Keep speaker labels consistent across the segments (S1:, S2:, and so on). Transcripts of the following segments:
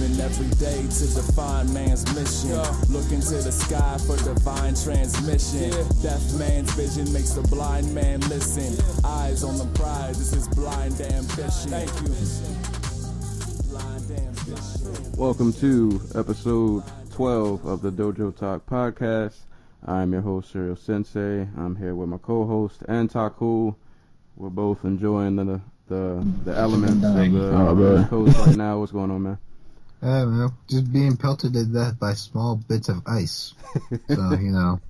S1: Living every day to define man's mission. Look into the sky for divine transmission. Deaf man's vision makes the blind man listen. Eyes on the prize, this is blind ambition. Thank you. Blind ambition.
S2: Welcome to episode 12 of the Dojo Talk podcast. I'm your host, Serial Sensei. I'm here with my co-host, Antaku. We're both enjoying the the, the elements of the
S3: bro.
S2: Coast right now. What's going on, man?
S3: I don't know, just being pelted to death by small bits of ice. So you know,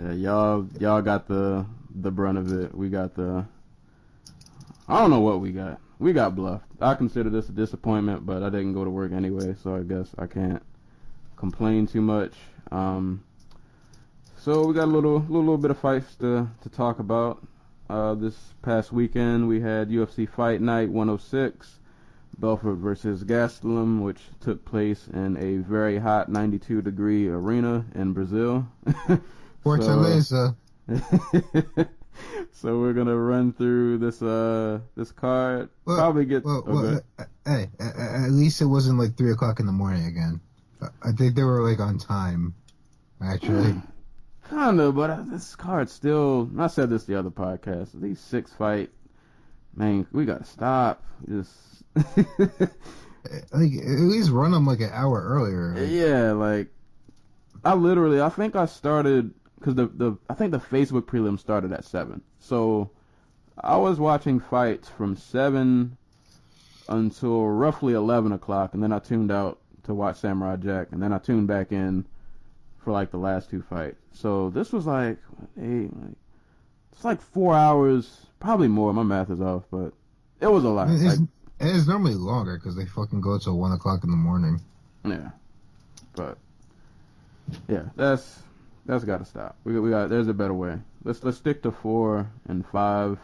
S2: Yeah, y'all y'all got the the brunt of it. We got the I don't know what we got. We got bluffed. I consider this a disappointment, but I didn't go to work anyway, so I guess I can't complain too much. Um, so we got a little little, little bit of fights to to talk about. Uh, this past weekend we had UFC Fight Night 106, Belfort versus Gastelum, which took place in a very hot 92 degree arena in Brazil.
S3: Fortaleza.
S2: so we're gonna run through this uh this card.
S3: Well,
S2: Probably get
S3: well,
S2: oh,
S3: well, uh, hey, a- a- at least it wasn't like three o'clock in the morning again. I- I think they were like on time, actually.
S2: Kinda, but uh, this card still. I said this the other podcast. These six fight, man, we gotta stop. Just
S3: like at least run them like an hour earlier. Like,
S2: yeah, like I literally, I think I started because the the I think the Facebook prelim started at seven, so I was watching fights from seven until roughly eleven o'clock, and then I tuned out to watch Samurai Jack, and then I tuned back in for like the last two fights. So this was like eight, like it's like four hours, probably more. My math is off, but it was a lot.
S3: It's,
S2: Like,
S3: and it's normally longer because they fucking go till one o'clock in the morning.
S2: Yeah, but yeah, that's that's got to stop. We got, we got. There's a better way. Let's let's stick to four and five.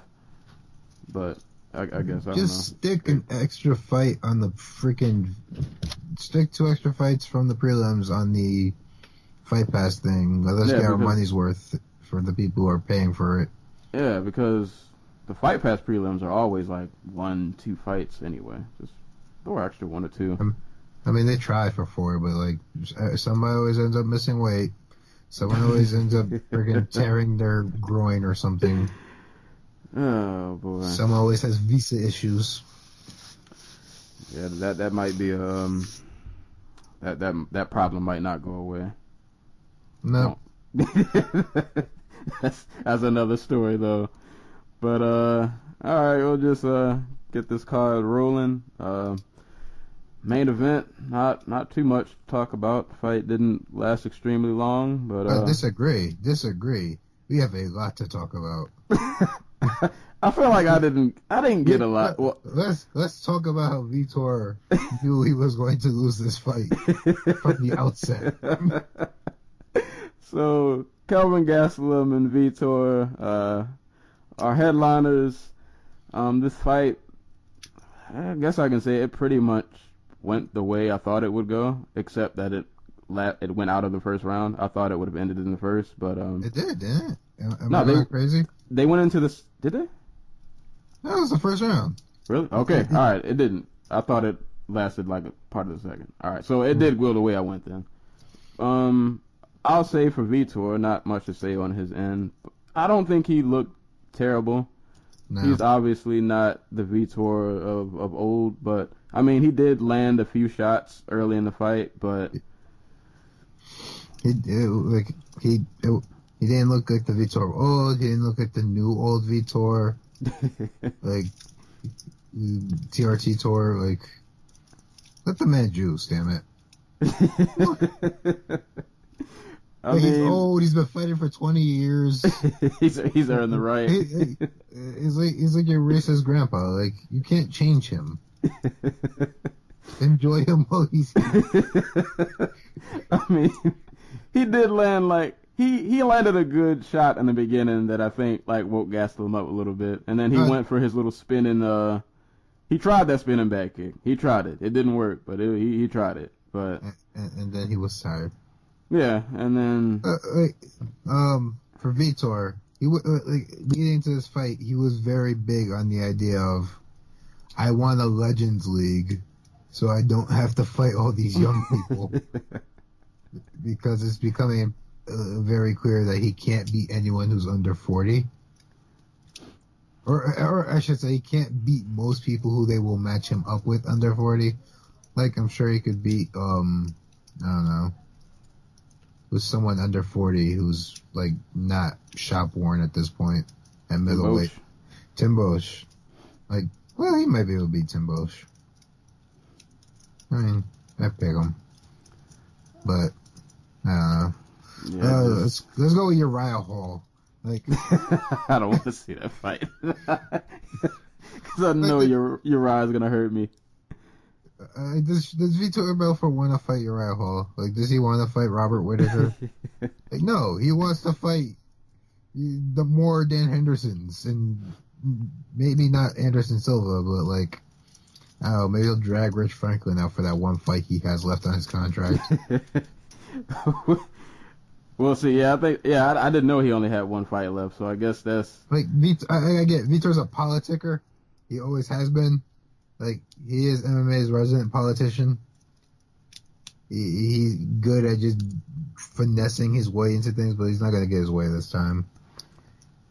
S2: But I, I guess I don't
S3: Just stick an extra fight on the freaking. Stick two extra fights from the prelims on the Fight Pass thing. Let us
S2: Yeah,
S3: get our
S2: because-
S3: money's worth for the people who are paying for it.
S2: Yeah, because the fight pass prelims are always like one, two fights anyway. Just throw extra one or two.
S3: I mean, they try for four, but like uh, somebody always ends up missing weight. Someone always ends up freaking tearing their groin or something.
S2: Oh boy.
S3: Someone always has visa issues.
S2: Yeah, that that might be um that that that problem might not go away.
S3: No,
S2: that's, that's another story though. But uh, all right, we'll just uh get this card rolling. Uh, main event, not not too much to talk about. The fight didn't last extremely long, but
S3: I
S2: uh,
S3: disagree. Disagree. We have a lot to talk about.
S2: I feel like I didn't I didn't get a lot. Well,
S3: Let's let's talk about how Vitor knew he was going to lose this fight from the outset.
S2: so Kelvin Gastelum and Vitor uh, are headliners. Um, this fight, I guess I can say it pretty much went the way I thought it would go, except that it la- it went out of the first round. I thought it would have ended in the first, but um,
S3: It did, didn't it? Am, am
S2: No,
S3: I
S2: they-
S3: crazy?
S2: they went into this. Did they
S3: That was the first round.
S2: really? Okay, all right. It didn't. I thought it lasted like a part of the second. All right, so it did go the way I went then. Um, I'll say for Vitor, not much to say on his end. I don't think he looked terrible.
S3: No.
S2: He's obviously not the Vitor of, of old, but I mean, he did land a few shots early in the fight, but
S3: He it, like he it, he didn't look like the Vitor of old. He didn't look like the new old Vitor. Like TRT tour. Like let the man juice. Damn it.
S2: I
S3: he's
S2: mean,
S3: old. He's been fighting for twenty years.
S2: he's he's earned the right.
S3: He- he- he's like he's like your racist grandpa. Like you can't change him. Enjoy him while he's here.
S2: I mean, he did land like he he landed a good shot in the beginning that I think like woke Gastelum up a little bit, and then he
S3: Right.
S2: went for his little spinning. Uh, he tried that spinning back kick. He tried it. It didn't work, but it, he he tried it. But
S3: and, and then he was tired.
S2: Yeah, and then
S3: Uh, um, for Vitor, he wa- uh, like leading into this fight, he was very big on the idea of, I want a Legends League, so I don't have to fight all these young people because it's becoming uh, very clear that he can't beat anyone who's under forty. Or, or I should say, he can't beat most people who they will match him up with under forty. Like I'm sure he could beat, um, I don't know, with someone under 40 who's like not shop worn at this point at middleweight. Tim Boetsch. Like, well, he might be able to beat Tim Boetsch. I mean, I pick him. But, I.
S2: Yeah,
S3: Uh, let's, let's go with Uriah Hall. Like,
S2: I don't want to see that fight because I know your Uriah's gonna hurt me.
S3: Uh, does, does Vitor Belfort want to fight Uriah Hall? Like, does he want to fight Robert Whitaker? like, no, he wants to fight the more Dan Hendersons and maybe not Anderson Silva, but like, I don't know, maybe he'll drag Rich Franklin out for that one fight he has left on his contract.
S2: we'll see. Yeah, I think. Yeah, I, I didn't know he only had one fight left, so I guess that's
S3: like, Vit- I, I get Vitor's a politicker. He always has been. Like, he is MMA's resident politician. He, he's good at just finessing his way into things, but he's not going to get his way this time.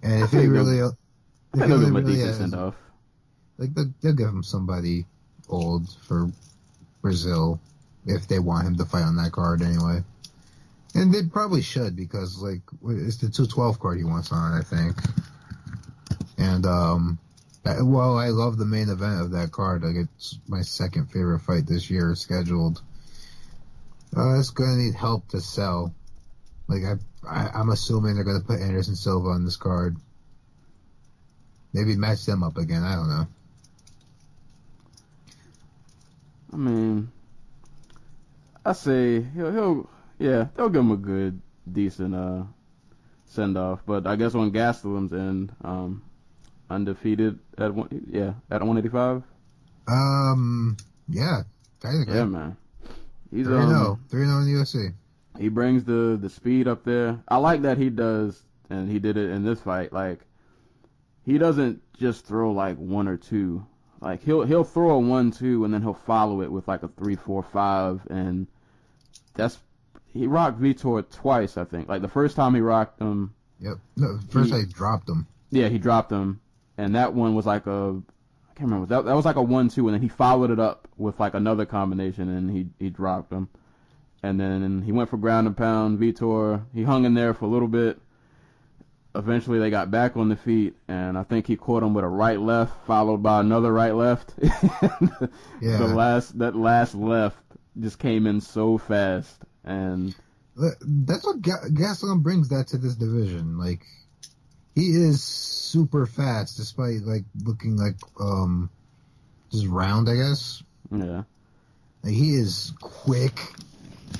S3: And if he really, if he
S2: think they'll give him a
S3: really
S2: decent
S3: has-
S2: off.
S3: like they'll, they'll give him somebody old for Brazil if they want him to fight on that card anyway. And they probably should because like it's the two twelve card he wants on, I think. And um, well, I love the main event of that card. Like it's my second favorite fight this year scheduled. Uh, it's gonna need help to sell. Like I, I I'm assuming they're gonna put Anderson Silva on this card. Maybe match them up again. I don't know.
S2: I mean, I say he'll, he'll yeah, they'll give him a good, decent uh send off. But I guess on Gastelum's end, um, undefeated at one, yeah, at 185.
S3: Um, yeah, technically.
S2: Yeah, man. He's
S3: 3
S2: um,
S3: 3 0 in the UFC.
S2: he brings the the speed up there. I like that he does, and he did it in this fight. Like he doesn't just throw like one or two. Like he'll he'll throw a one two and then he'll follow it with like a three four five, and that's he rocked Vitor twice. I think like the first time he rocked him,
S3: Yep. No, first
S2: He-
S3: I dropped him.
S2: yeah, he dropped him, and that one was like a I can't remember that that was like a one two, and then he followed it up with like another combination, and he he dropped him, and then he went for ground and pound. Vitor he hung in there for a little bit. Eventually, they got back on the feet, and I think he caught him with a right left, followed by another right left.
S3: Yeah.
S2: The last that last left just came in so fast, and
S3: That's what Ga- brings that to this division. Like, he is super fast, despite like looking like um just round. I guess
S2: yeah,
S3: like, he is quick.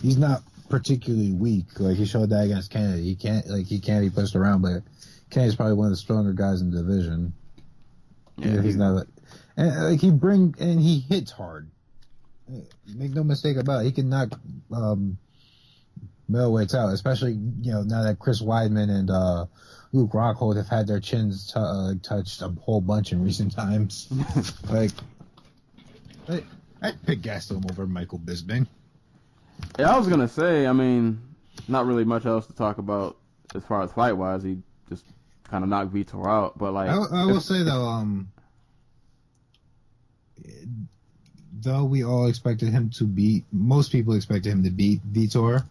S3: He's not particularly weak. Like he showed that against Kennedy. He can't like he can't be pushed around, but Kennedy's probably one of the stronger guys in the division.
S2: yeah,
S3: he's
S2: he-
S3: not like, and like he bring and he hits hard. Make no mistake about it. He can knock um, middleweights out, especially you know now that Chris Weidman and uh, Luke Rockhold have had their chins t- uh, touched a whole bunch in recent times. like, I, I'd pick Gastelum over Michael Bisping.
S2: Yeah, I was gonna say. I mean, not really much else to talk about as far as fight wise. He just kind of knocked Vitor out, but like,
S3: I, I will say though, um, though we all expected him to beat, most people expected him to beat Vitor.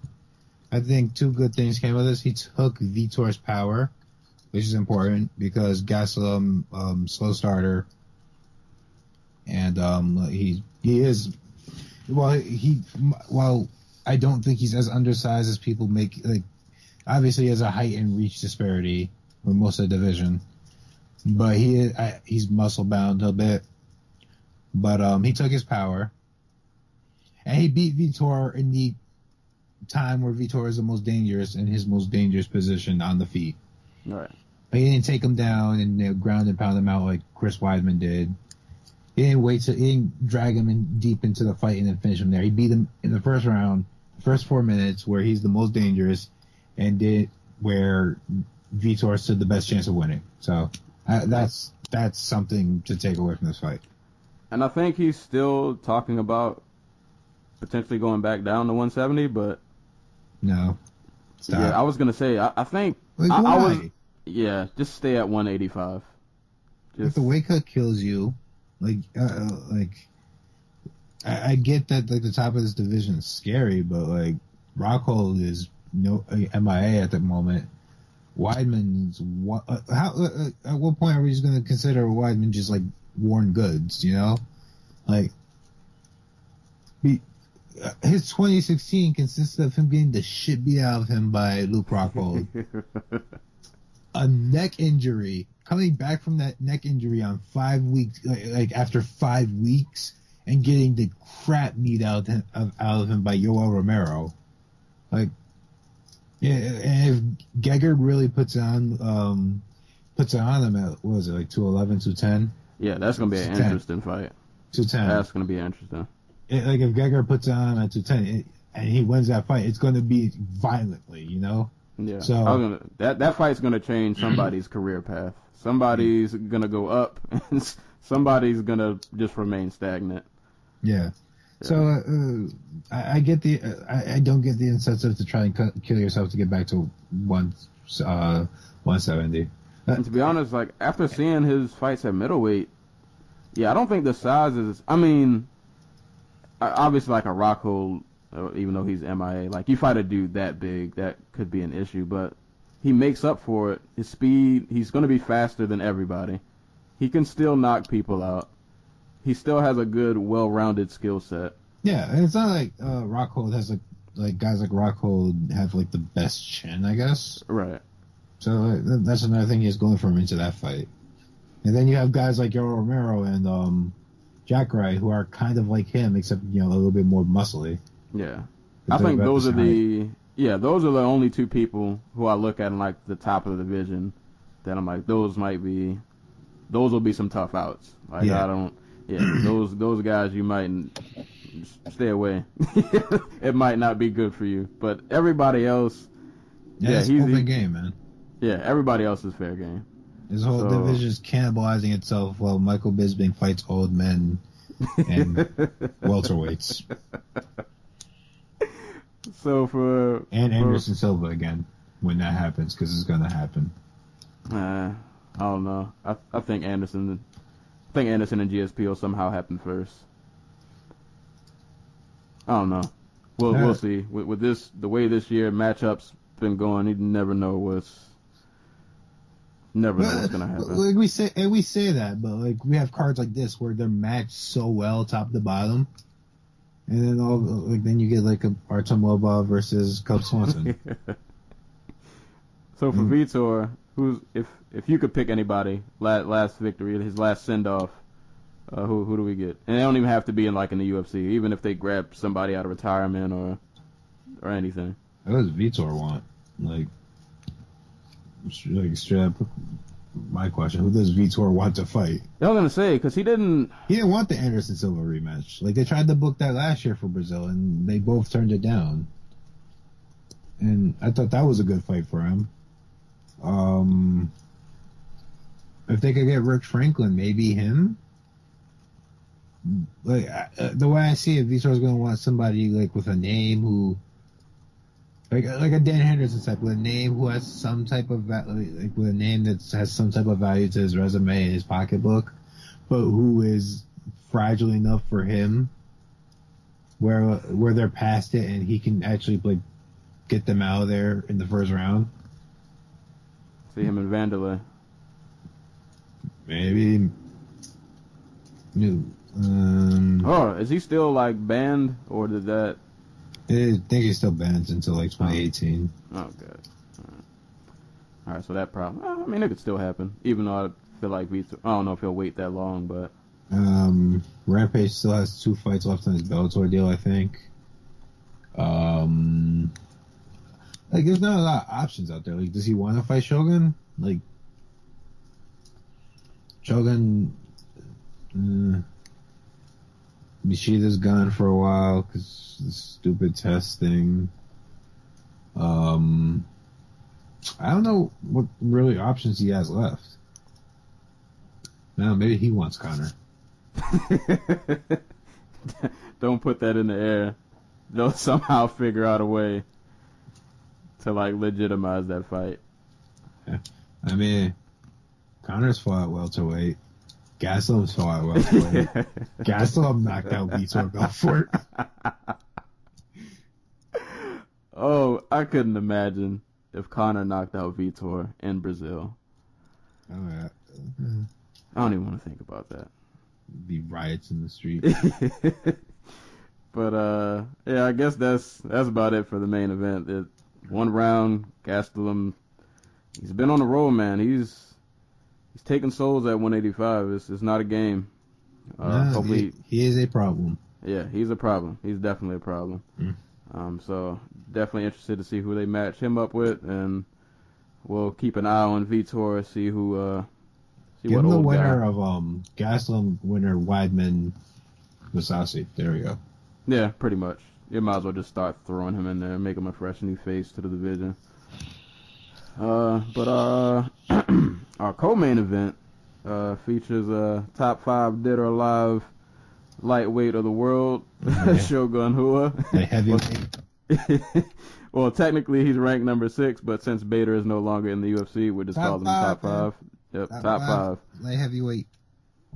S3: I think two good things came of this. He took Vitor's power, which is important because Gastelum, um, slow starter, and um, he he is well he while I don't think he's as undersized as people make like obviously he has a height and reach disparity with most of the division, but he I, he's muscle bound a bit. But um, he took his power, and he beat Vitor in the time where Vitor is the most dangerous in his most dangerous position on the feet.
S2: All right.
S3: He didn't take him down and you know, ground and pound him out like Chris Weidman did. He didn't wait to he didn't drag him in deep into the fight and then finish him there. He beat him in the first round, first four minutes where he's the most dangerous, and did where Vitor stood the best chance of winning. So uh, that's that's something to take away from this fight.
S2: And I think he's still talking about potentially going back down to 170, but
S3: No, stop.
S2: yeah, I was gonna say I, I think
S3: like,
S2: I, I was yeah, just stay at 185.
S3: if the weight cut kills you, like, uh, uh, like, I, I get that like the top of this division is scary, but like Rockhold is no uh, MIA at the moment. Weidman's what? Uh, how? Uh, uh, at what point are we just going to consider Weidman just like worn goods? You know, like, be, uh, his 2016 consisted of him getting the shit beat out of him by Luke Rockhold a neck injury, coming back from that neck injury on five weeks, like, like after five weeks, and getting the crap beat out of, him- out of him by Yoel Romero. Like, yeah, and if Gegard really puts on, um, puts it on him at, what was it, like 211, 210?
S2: yeah, that's gonna be an
S3: Ten.
S2: interesting fight.
S3: 210.
S2: That's gonna be interesting.
S3: It- like, if Gegard puts on at 210, it, and he wins that fight, it's going to be violently, you know?
S2: Yeah,
S3: So-
S2: gonna, that that fight's gonna change somebody's career path. Somebody's gonna go up, and somebody's gonna just remain stagnant.
S3: Yeah. So uh, uh, I, I get the uh, I, I don't get the incentive to try and cut, kill yourself to get back to one uh 170.
S2: And to be honest, like after seeing his fights at middleweight, yeah, I don't think the size is. I mean, obviously like a Rockhold, uh, even though he's MIA, like you fight a dude that big, that could be an issue. But he makes up for it. His speed, he's going to be faster than everybody. He can still knock people out. He still has a good, well-rounded skill set.
S3: Yeah, and it's not like uh, Rockhold has like like guys like Rockhold have like the best chin, I guess.
S2: Right.
S3: So uh, that's another thing he's going from into that fight. And then you have guys like Yoel Romero and um, Jacare who are kind of like him, except you know a little bit more muscly.
S2: Yeah. I think those are the yeah, those are the only two people who I look at in like the top of the division that I'm like those might be those will be some tough outs. Like
S3: Yeah.
S2: I don't yeah, those those guys you might stay away. it might not be good for you, but everybody else
S3: Yeah,
S2: Yeah,
S3: it's
S2: he's-
S3: open
S2: he-
S3: game, man.
S2: yeah, everybody else is fair game.
S3: This whole
S2: So-
S3: division is cannibalizing itself while Michael Bisping fights old men and welterweights
S2: so for
S3: and
S2: for-
S3: Anderson Silva again when that happens because it's gonna happen.
S2: Uh, I don't know. I I think Anderson, I think Anderson and GSP will somehow happen first. I don't know. We'll we'll see. With, with this, the way this year matchups been going, you never know what's never know what's gonna happen.
S3: Like we say, and we say that, but like we have cards like this where they're matched so well, top to bottom, and then all like then you get like a Artem Lobov versus Cub Swanson.
S2: so for
S3: Mm.
S2: Vitor, who's if if you could pick anybody last last victory, his last send off, uh, who who do we get? And they don't even have to be in like in the UFC. Even if they grab somebody out of retirement or or anything.
S3: what does Vitor want? Like, like straight up, my question: Who does Vitor want to fight?
S2: I was gonna say because he didn't.
S3: He didn't want the Anderson Silva rematch. Like they tried to book that last year for Brazil, and they both turned it down. And I thought that was a good fight for him. Um, if they could get Rick Franklin, maybe him. Like uh, the way I see it, Vitor's going to want somebody like with a name who, like like a Dan Henderson type, with a name who has some type of va- like with a name that has some type of value to his resume and his pocketbook but who is fragile enough for him where where they're past it and he can actually like get them out of there in the first round.
S2: See him in Wanderlei.
S3: Maybe new um
S2: Oh, is he still like banned or did that?
S3: I think he's still banned until like 2018.
S2: Oh, good. Alright. All right, so that problem. I mean, it could still happen, even though I feel like we. I don't know if he'll wait that long, but
S3: Um Rampage still has two fights left on his Bellator deal, I think. Um, like there's not a lot of options out there. Like, does he want to fight Shogun? Like, Shogun, uh, Nishida's gone for a while because the stupid test thing. Um, I don't know what really options he has left. Now maybe he wants Conor.
S2: Don't put that in the air. They'll somehow figure out a way to like legitimize that fight.
S3: I mean, Conor's fought welterweight. Gastelum's fought at welterweight. Gastelum knocked out Vitor Belfort.
S2: oh, I couldn't imagine if Conor knocked out Vitor in Brazil.
S3: Oh yeah.
S2: I don't even want to think about that.
S3: The riots in the street.
S2: but uh, yeah, I guess that's that's about it for the main event. It, one round, Gastelum. He's been on the roll, man. He's taking souls at 185. It's it's not a game. Uh,
S3: Nah,
S2: hopefully,
S3: he, he is a problem.
S2: yeah, he's a problem. He's definitely a problem.
S3: Mm.
S2: Um, so definitely interested to see who they match him up with, and we'll keep an eye on Vitor, see who uh, see
S3: Give
S2: what
S3: him the winner
S2: guy.
S3: of um Gastelum winner Weidman Mousasi. There we go.
S2: Yeah, pretty much. You might as well just start throwing him in there, make him a fresh new face to the division. Uh, but uh, our co-main event uh, features a top five dead or alive lightweight of the world, Shogun
S3: Rua.
S2: Well, technically he's ranked number six, but since Bader is no longer in the UFC, we just
S3: Top
S2: call him top
S3: five, man.
S2: Yep, top, five.
S3: Light heavyweight.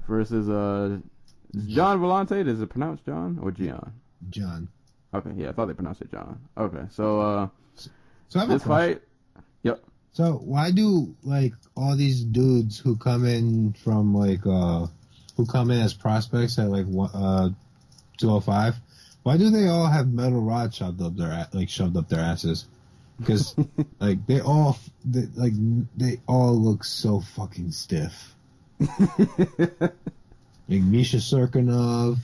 S2: versus uh John Villante. Is it pronounced John or Gian?
S3: John.
S2: Okay, yeah, I thought they pronounced it John. Okay, so uh
S3: So I have
S2: this fight.
S3: So why do like all these dudes who come in from like uh who come in as prospects at like uh 205? Why do they all have metal rods shoved up their like shoved up their asses? Because like they all they, like they all look so fucking stiff. Like Misha Cirkunov,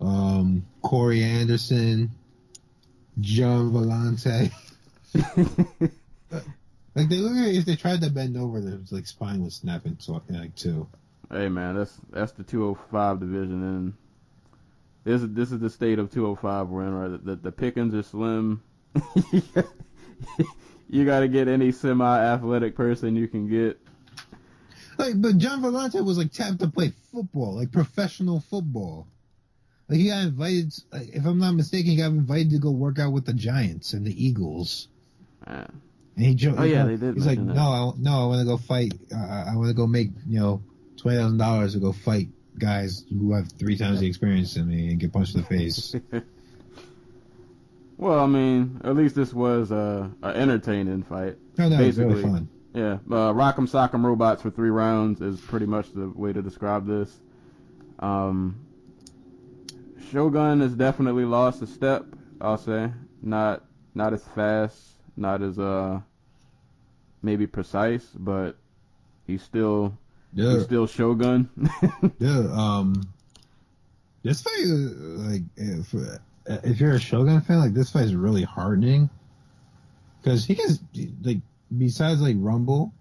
S3: um, Corey Anderson, John Villante. Like they look like if they tried to bend over, their like spine would snap in like two.
S2: Hey man, that's that's the 205 division, and this is this is the state of 205 we're in. Right, the the pickings are slim. you got to get any semi-athletic person you can get.
S3: Like, but John Villante was like tapped to play football, like professional football. Like he got invited. Like, if I'm not mistaken, he got invited to go work out with the Giants and the Eagles.
S2: Man.
S3: And he jo-
S2: Oh, yeah,
S3: he-
S2: they did
S3: He's like,
S2: mention
S3: no. I, no, I want to go fight. Uh, I want to go make you know twenty thousand dollars to go fight guys who have three times the experience than me and get punched in the face.
S2: Well, I mean, at least this was uh, an entertaining fight.
S3: No, no, it's really
S2: Basically.
S3: fun.
S2: Yeah, uh, Rock'em Sock'em Robots for three rounds is pretty much the way to describe this. Um, Shogun has definitely lost a step. I'll say not not as fast, not as uh maybe precise, but he's still
S3: Yeah,
S2: he's still Shogun.
S3: yeah. Um, this fight, uh, like, if if you're a Shogun fan, like this fight is really hardening because he gets like besides like Rumble,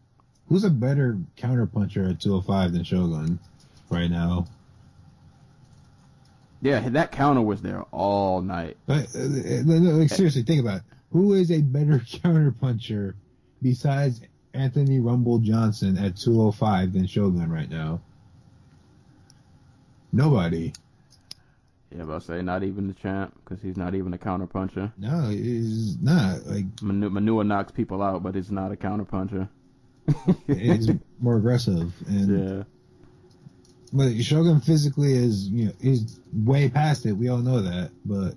S3: who's a better counterpuncher at 205 than Shogun right now?
S2: yeah, that counter was there all night.
S3: But uh, uh, like seriously, think about it. who is a better counterpuncher besides Anthony Rumble Johnson at 205 than Shogun right now? Nobody.
S2: Yeah, but I say not even the champ because he's not even a counterpuncher.
S3: No, he's not. Like
S2: Manu- Manuwa knocks people out, but he's not a counterpuncher.
S3: he's more aggressive and
S2: yeah.
S3: but Shogun physically is you know he's way past it. We all know that, but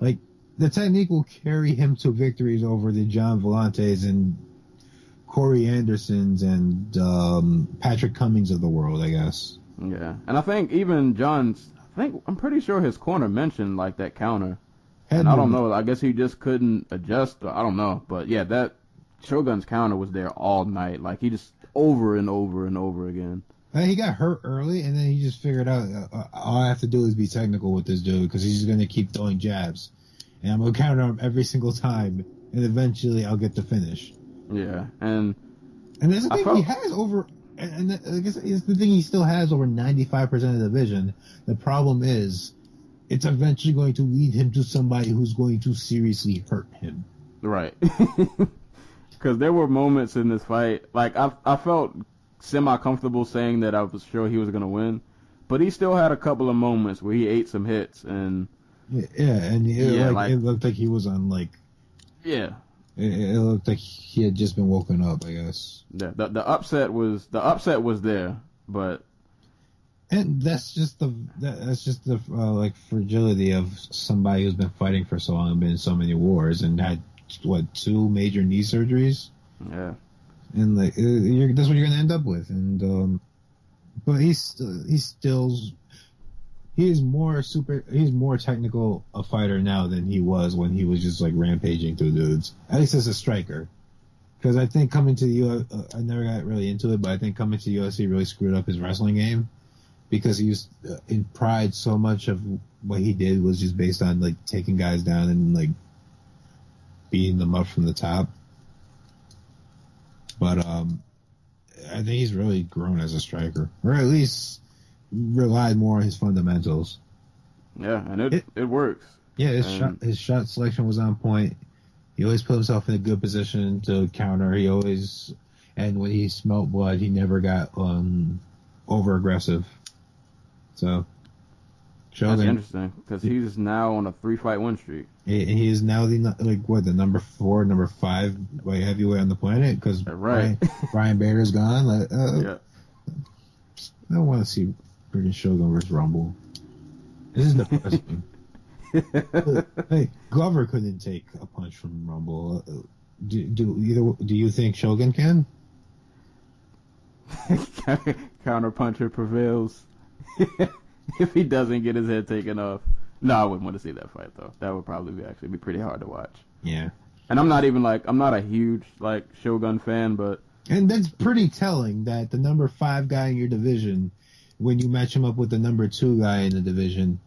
S3: like the technique will carry him to victories over the John Villantes and Corey Andersons and um, Patrick Cummins of the world, I guess.
S2: Yeah, and I think even John's. I think I'm pretty sure his corner mentioned like that counter, and I don't know. I guess he just couldn't adjust. Or, I don't know, but yeah, that Shogun's counter was there all night. Like he just over and over and over again.
S3: Uh, he got hurt early, and then he just figured out uh, uh, all I have to do is be technical with this dude because he's just going to keep throwing jabs. and I'm gonna counter him every single time, and eventually I'll get the finish.
S2: Yeah, and
S3: And that's the thing
S2: felt-
S3: he has over, and, and I guess it's the thing he still has over 95% of the division. The problem is, it's eventually going to lead him to somebody who's going to seriously hurt him.
S2: right, because there were moments in this fight, like I I felt semi comfortable saying that I was sure he was gonna win, but he still had a couple of moments where he ate some hits, and
S3: Yeah, and it,
S2: Yeah,
S3: like,
S2: like-
S3: it looked like he was on like
S2: yeah,
S3: it, it looked like he had just been woken up. I guess,
S2: the the, the upset was the upset was there, but
S3: and that's just the that, that's just the uh, like fragility of somebody who's been fighting for so long and been in so many wars and had what two major knee surgeries.
S2: yeah,
S3: and like uh, that's what you're gonna end up with. And um, but he's st- he's still he is more super. He's more technical a fighter now than he was when he was just like rampaging through dudes. At least as a striker. Because I think coming to the U, uh, I never got really into it, but I think coming to the UFC really screwed up his wrestling game because he used uh, in pride so much of what he did was just based on like taking guys down and like beating them up from the top. But um, I think he's really grown as a striker, or at least relied more on his fundamentals.
S2: yeah, and it
S3: It-
S2: it, works.
S3: Yeah, his
S2: Um,
S3: shot his shot selection was on point. He always put himself in a good position to counter. He always, and when he smelt blood, he never got um over aggressive. So,
S2: That's interesting because he's now on a three fight win streak.
S3: he, he is now the like what the number four, number five light heavyweight on the planet because
S2: Right.
S3: Brian, Brian Bader's gone. Like, uh,
S2: Yeah,
S3: I don't want to see freaking Shogun versus Rumble. This is the depressing. hey, Glover couldn't take a punch from Rumble. Uh, Do, do either? Do you think Shogun can?
S2: counter puncher prevails. if he doesn't get his head taken off, no, I wouldn't want to see that fight though. That would probably be actually be pretty hard to watch.
S3: Yeah,
S2: And I'm not even like I'm not a huge like Shogun fan, but
S3: and that's pretty telling that the number five guy in your division, when you match him up with the number two guy in the division,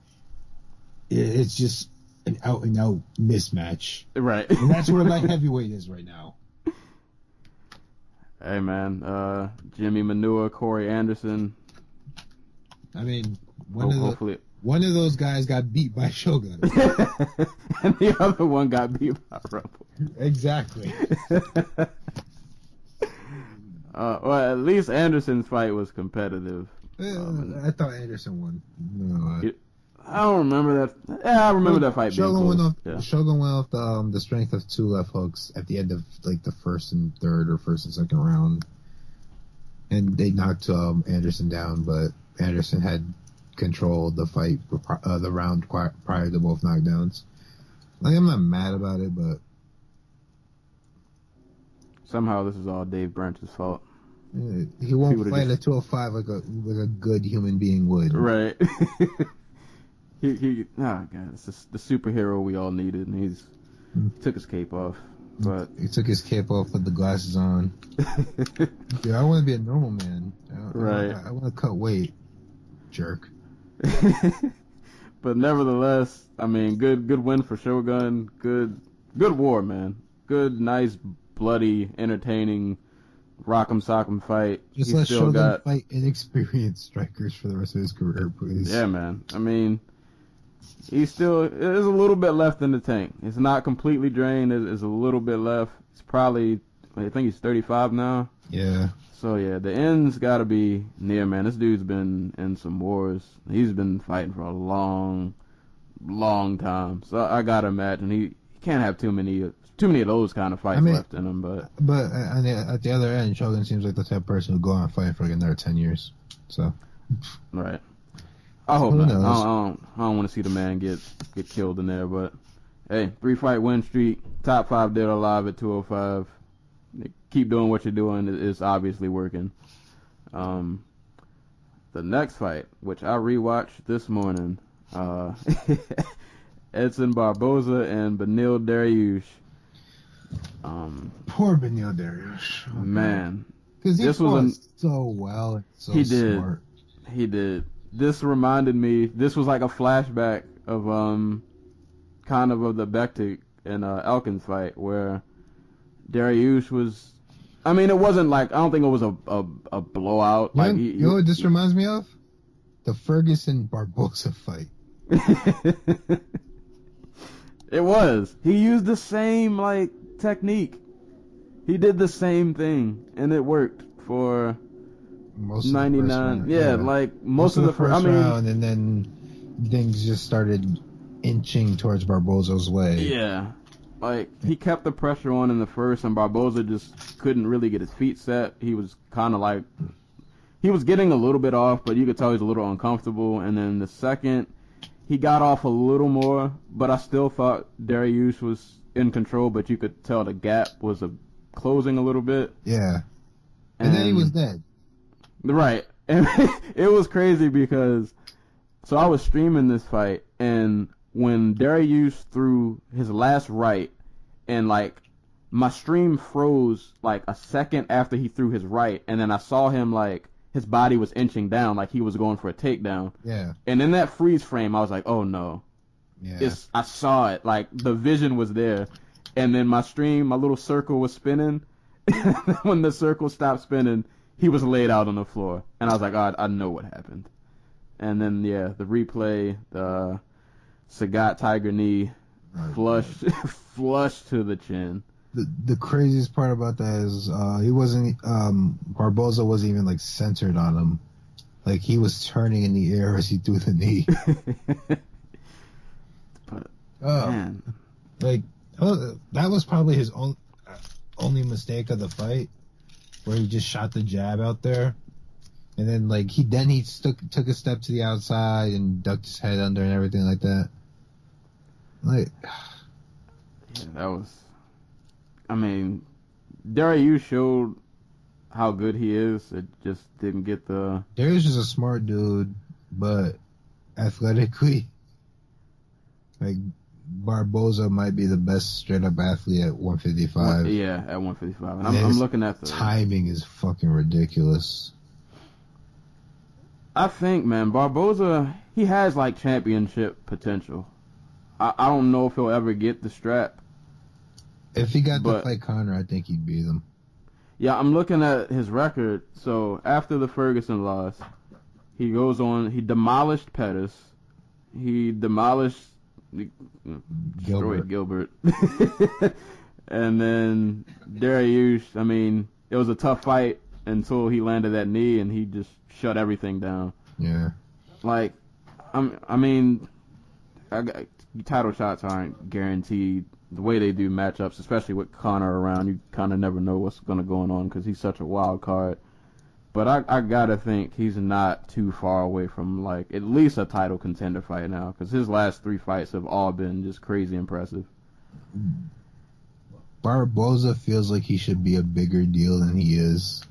S3: it's just an out and out mismatch.
S2: right.
S3: And that's where light heavyweight is right now.
S2: hey man, uh, Jimi Manuwa, Corey Anderson.
S3: I mean, one
S2: Ho-
S3: of the,
S2: hopefully,
S3: one of those guys got beat by Shogun.
S2: and the other one got beat by Rumble.
S3: exactly.
S2: Uh, well, at least Anderson's fight was competitive.
S3: Uh, I thought Anderson won. No, uh,
S2: It- I don't remember that. Yeah, I remember that fight
S3: Shogun went off.
S2: yeah.
S3: Shogun went off the, um, the strength of two left hooks at the end of like the first and third or first and second round, and they knocked um, Anderson down. But Anderson had controlled the fight, uh, the round prior to both knockdowns. Like I'm not mad about it, but
S2: Somehow this is all Dave Branch's fault.
S3: Uh, he won't
S2: would've
S3: fight a 205 like a like a good human being would.
S2: Right. he he. Oh god, it's just the superhero we all needed, and he's
S3: Hmm.
S2: took his cape off. But
S3: He took his cape off, put the glasses on. Dude, I want to be a normal man. I, I
S2: Right.
S3: wanna- I want to cut weight. Jerk.
S2: but nevertheless, I mean, good good win for Shogun. Good good war, man. Good, nice, bloody, entertaining, rock'em sock'em fight.
S3: Just
S2: He
S3: let
S2: still
S3: Shogun
S2: got
S3: fight inexperienced strikers for the rest of his career, please.
S2: Yeah, man. I mean, he's still there's a little bit left in the tank. It's not completely drained. There's a little bit left. It's probably I think he's 35 now.
S3: Yeah.
S2: So yeah, the end's got to be near, man. This dude's been in some wars. He's been fighting for a long, long time. So I gotta imagine he, he can't have too many too many of those kind of fights
S3: I mean-
S2: left in him. But
S3: But the, at the other end, Shogun seems like the type of person who go on and fight for like another 10 years. So,
S2: right, I hope not. I don't, I don't, I don't want to see the man get get killed in there. But hey, three fight win streak, top five dead alive at 205. Keep doing what you're doing. It's obviously working. Um, the next fight, which I rewatched this morning, uh, Edson Barboza and Benil Dariush. Um,
S3: poor Benil Dariush.
S2: man,
S3: Because he
S2: this was an-
S3: so well and so
S2: He did.
S3: smart.
S2: he did. This reminded me. This was like a flashback of um, kind of of the Bektic and uh, Elkins fight where Dariush was. I mean, it wasn't like I don't think it was a a, a blowout.
S3: You,
S2: Like he-
S3: you know what this reminds me of? The Ferguson Barboza fight.
S2: it was. He used the same like technique. He did the same thing, and it worked for
S3: Most of the first
S2: 99.
S3: round,
S2: Yeah, like most, of the,
S3: first
S2: first. I mean,
S3: round, and then things just started inching towards Barboza's way.
S2: yeah, like he kept the pressure on in the first, and Barboza just couldn't really get his feet set. He was kind of like he was getting a little bit off, but you could tell he's a little uncomfortable. And then the second, he got off a little more, but I still thought Dariush was in control. But you could tell the gap was a, closing a little bit.
S3: Yeah. And, then he was dead.
S2: Right. And it was crazy because so I was streaming this fight and when Dariush threw his last right and like my stream froze like a second after he threw his right and then I saw him like his body was inching down like he was going for a takedown.
S3: Yeah.
S2: And in that freeze frame I was like, "Oh no."
S3: Yeah.
S2: It's I saw it like the vision was there. And then my stream, my little circle was spinning. when the circle stopped spinning, he was laid out on the floor, and I was like, oh, I, I know what happened. And then yeah, the replay, the Sagat Tiger knee, flush, flush to the chin.
S3: the the craziest part about that is uh he wasn't um Barboza wasn't even like centered on him. Like he was turning in the air as he threw the knee. Oh,
S2: man,
S3: like oh, that was probably his own uh, only mistake of the fight, where he just shot the jab out there, and then like he then he took took a step to the outside and ducked his head under and everything like that. Like
S2: yeah, that was. I mean, Dariush you showed how good he is. It just didn't get the.
S3: Dariush is a smart dude, but athletically, like Barboza might be the best straight up athlete at 155.
S2: Yeah, at 155. And I'm, I'm looking at the.
S3: Timing is fucking ridiculous.
S2: I think, man, Barboza, he has like championship potential. I, I don't know if he'll ever get the strap.
S3: If he got
S2: But-
S3: to fight Conor, I think he'd beat him.
S2: Yeah, I'm looking at his record. So after the Ferguson loss, he goes on. He demolished Pettis. He demolished, destroyed Gilbert. and then Dariush. I mean, it was a tough fight until he landed that knee, and he just shut everything down.
S3: Yeah.
S2: Like, I'm, I mean, I got, title shots aren't guaranteed. The way they do matchups, especially with Conor around, you kind of never know what's going to go on because he's such a wild card. But I, I gotta think he's not too far away from like at least a title contender fight now because his last three fights have all been just crazy impressive.
S3: Barboza feels like he should be a bigger deal than he is.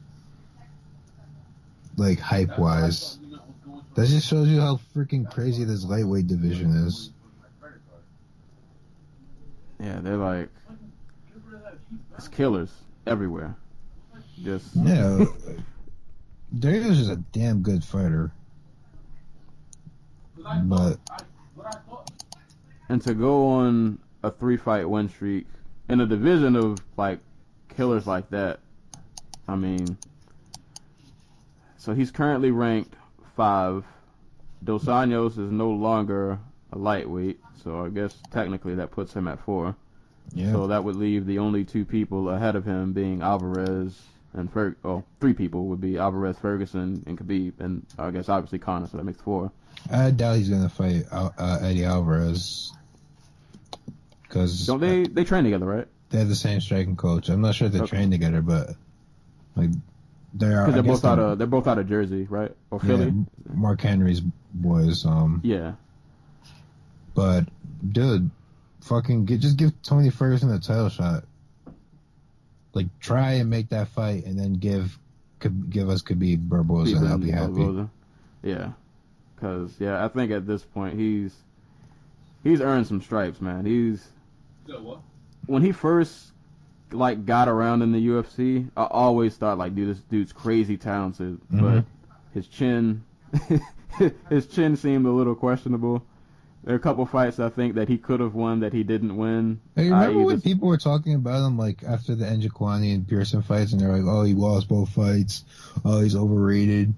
S3: Like hype wise. That just shows you how freaking crazy this lightweight division is.
S2: Yeah, they're like it's killers everywhere. Just
S3: Yeah. Dariush is a damn good fighter. But
S2: and to go on a three fight win streak in a division of like killers like that, I mean, so he's currently ranked five. Dos Anjos is no longer a lightweight, so I guess technically that puts him at four.
S3: yeah.
S2: So that would leave the only two people ahead of him being Alvarez and Fer. Oh, three people would be Alvarez, Ferguson, and Khabib, and I guess obviously Conor. So that makes four.
S3: I doubt he's gonna fight uh, Eddie Alvarez. Cause
S2: Don't they? They train together, right?
S3: They're the same striking coach. I'm not sure if they
S2: Okay.
S3: train together, but like they are.
S2: Because they're both out
S3: they're-
S2: of they're both out of Jersey, right? Or
S3: yeah,
S2: Philly.
S3: Mark Henry's boys. Um,
S2: Yeah.
S3: but dude, fucking get just give Tony Ferguson a title shot. Like try and make that fight, and then give Khabib- give us Khabib Barboza, and I'll be happy.
S2: Barboza. Yeah. Because yeah, I think at this point he's he's earned some stripes, man. He's when he first like got around in the UFC, I always thought like, dude, this dude's crazy talented, but
S3: Mhm.
S2: his chin, his chin seemed a little questionable. There are a couple fights I think that he could have won that he didn't win.
S3: You remember when
S2: this-
S3: people were talking about him like after the Njokwani and Pearson fights, and they're like, "Oh, he lost both fights. Oh, he's overrated."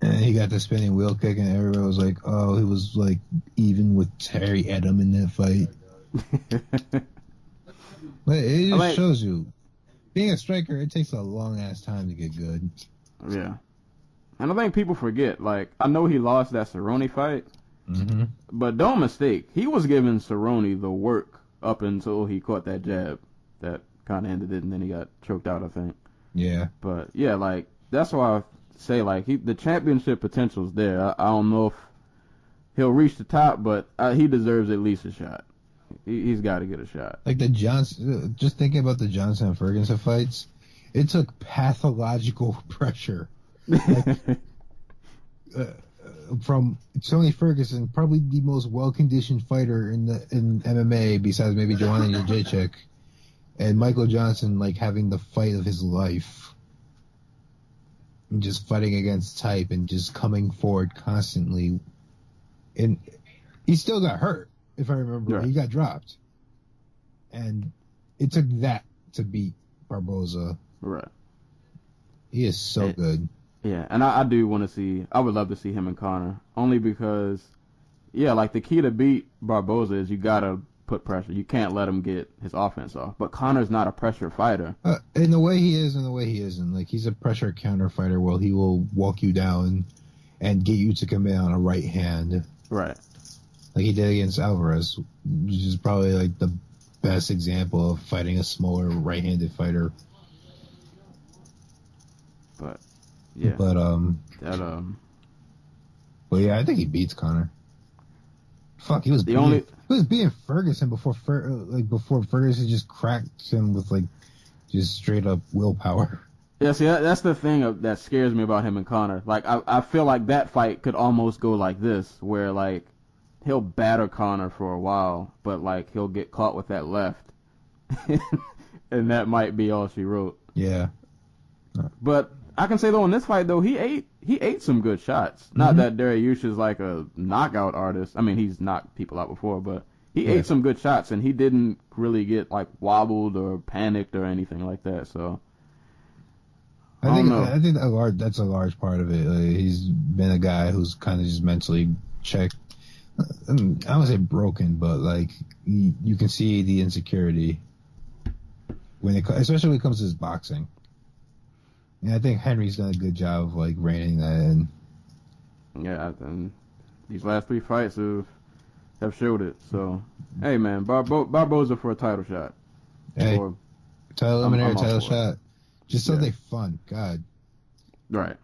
S3: And he got the spinning wheel kick, and everybody was like, "Oh, he was like even with Terry Etim in that fight." But it just
S2: like-
S3: shows you, being a striker, it takes a long ass time to get good.
S2: yeah. And I think people forget, like, I know he lost that Cerrone fight,
S3: Mm-hmm.
S2: but don't mistake, he was giving Cerrone the work up until he caught that jab that kind of ended it, and then he got choked out, I think.
S3: Yeah,
S2: But yeah, like that's why I say like he the championship potential's there. I, I don't know if he'll reach the top, but uh, he deserves at least a shot. He, he's got to get a shot.
S3: like the Johnson. Just thinking about the Johnson and Ferguson fights, it took pathological pressure from Tony Ferguson, probably the most well-conditioned fighter in the in MMA besides maybe Joanna Jacek, and Michael Johnson like having the fight of his life, and just fighting against type and just coming forward constantly, and he still got hurt if I remember.
S2: Right.
S3: He got dropped, and it took that to beat Barboza.
S2: right.
S3: He is so
S2: Yeah.
S3: good.
S2: Yeah, and I, I do want to see. I would love to see him and Conor, only because, yeah, like the key to beat Barboza is you gotta put pressure. You can't let him get his offense off. But Conor's not a pressure fighter.
S3: Uh, in the way he is, in the way he isn't. Like he's a pressure counter fighter. Well, he will walk you down and get you to commit on a right hand,
S2: Right.
S3: like he did against Alvarez, which is probably like the best example of fighting a smaller right-handed fighter.
S2: But yeah,
S3: But um,
S2: that um,
S3: but yeah, I think he beats Conor. Fuck, he was
S2: The
S3: beating,
S2: only-
S3: he was beating Ferguson before Fer, like before Ferguson just cracked him with like just straight up willpower.
S2: Yeah, see, that, that's the thing of, that scares me about him and Conor. Like, I, I feel like that fight could almost go like this, where like he'll batter Conor for a while, but like he'll get caught with that left, and that might be all she wrote.
S3: Yeah,
S2: But I can say though in this fight though he ate he ate some good shots. Not
S3: Mhm.
S2: that Dariush is like a knockout artist. I mean he's knocked people out before, but he
S3: Yeah.
S2: ate some good shots and he didn't really get like wobbled or panicked or anything like that. So
S3: I
S2: I
S3: think
S2: know.
S3: I think a large, that's a large part of it. Like, he's been a guy who's kind of just mentally checked. I don't say broken, but like you, you can see the insecurity when it, especially when it comes to his boxing. And I think Henry's done a good job of like reining that in.
S2: Yeah, and these last three fights have have showed it. So, hey man, Barbo- Barboza for a title shot.
S3: Hey,
S2: Or-
S3: title
S2: I'm-
S3: eliminator, title
S2: for it.
S3: shot, just
S2: Yeah.
S3: something fun. God,
S2: right.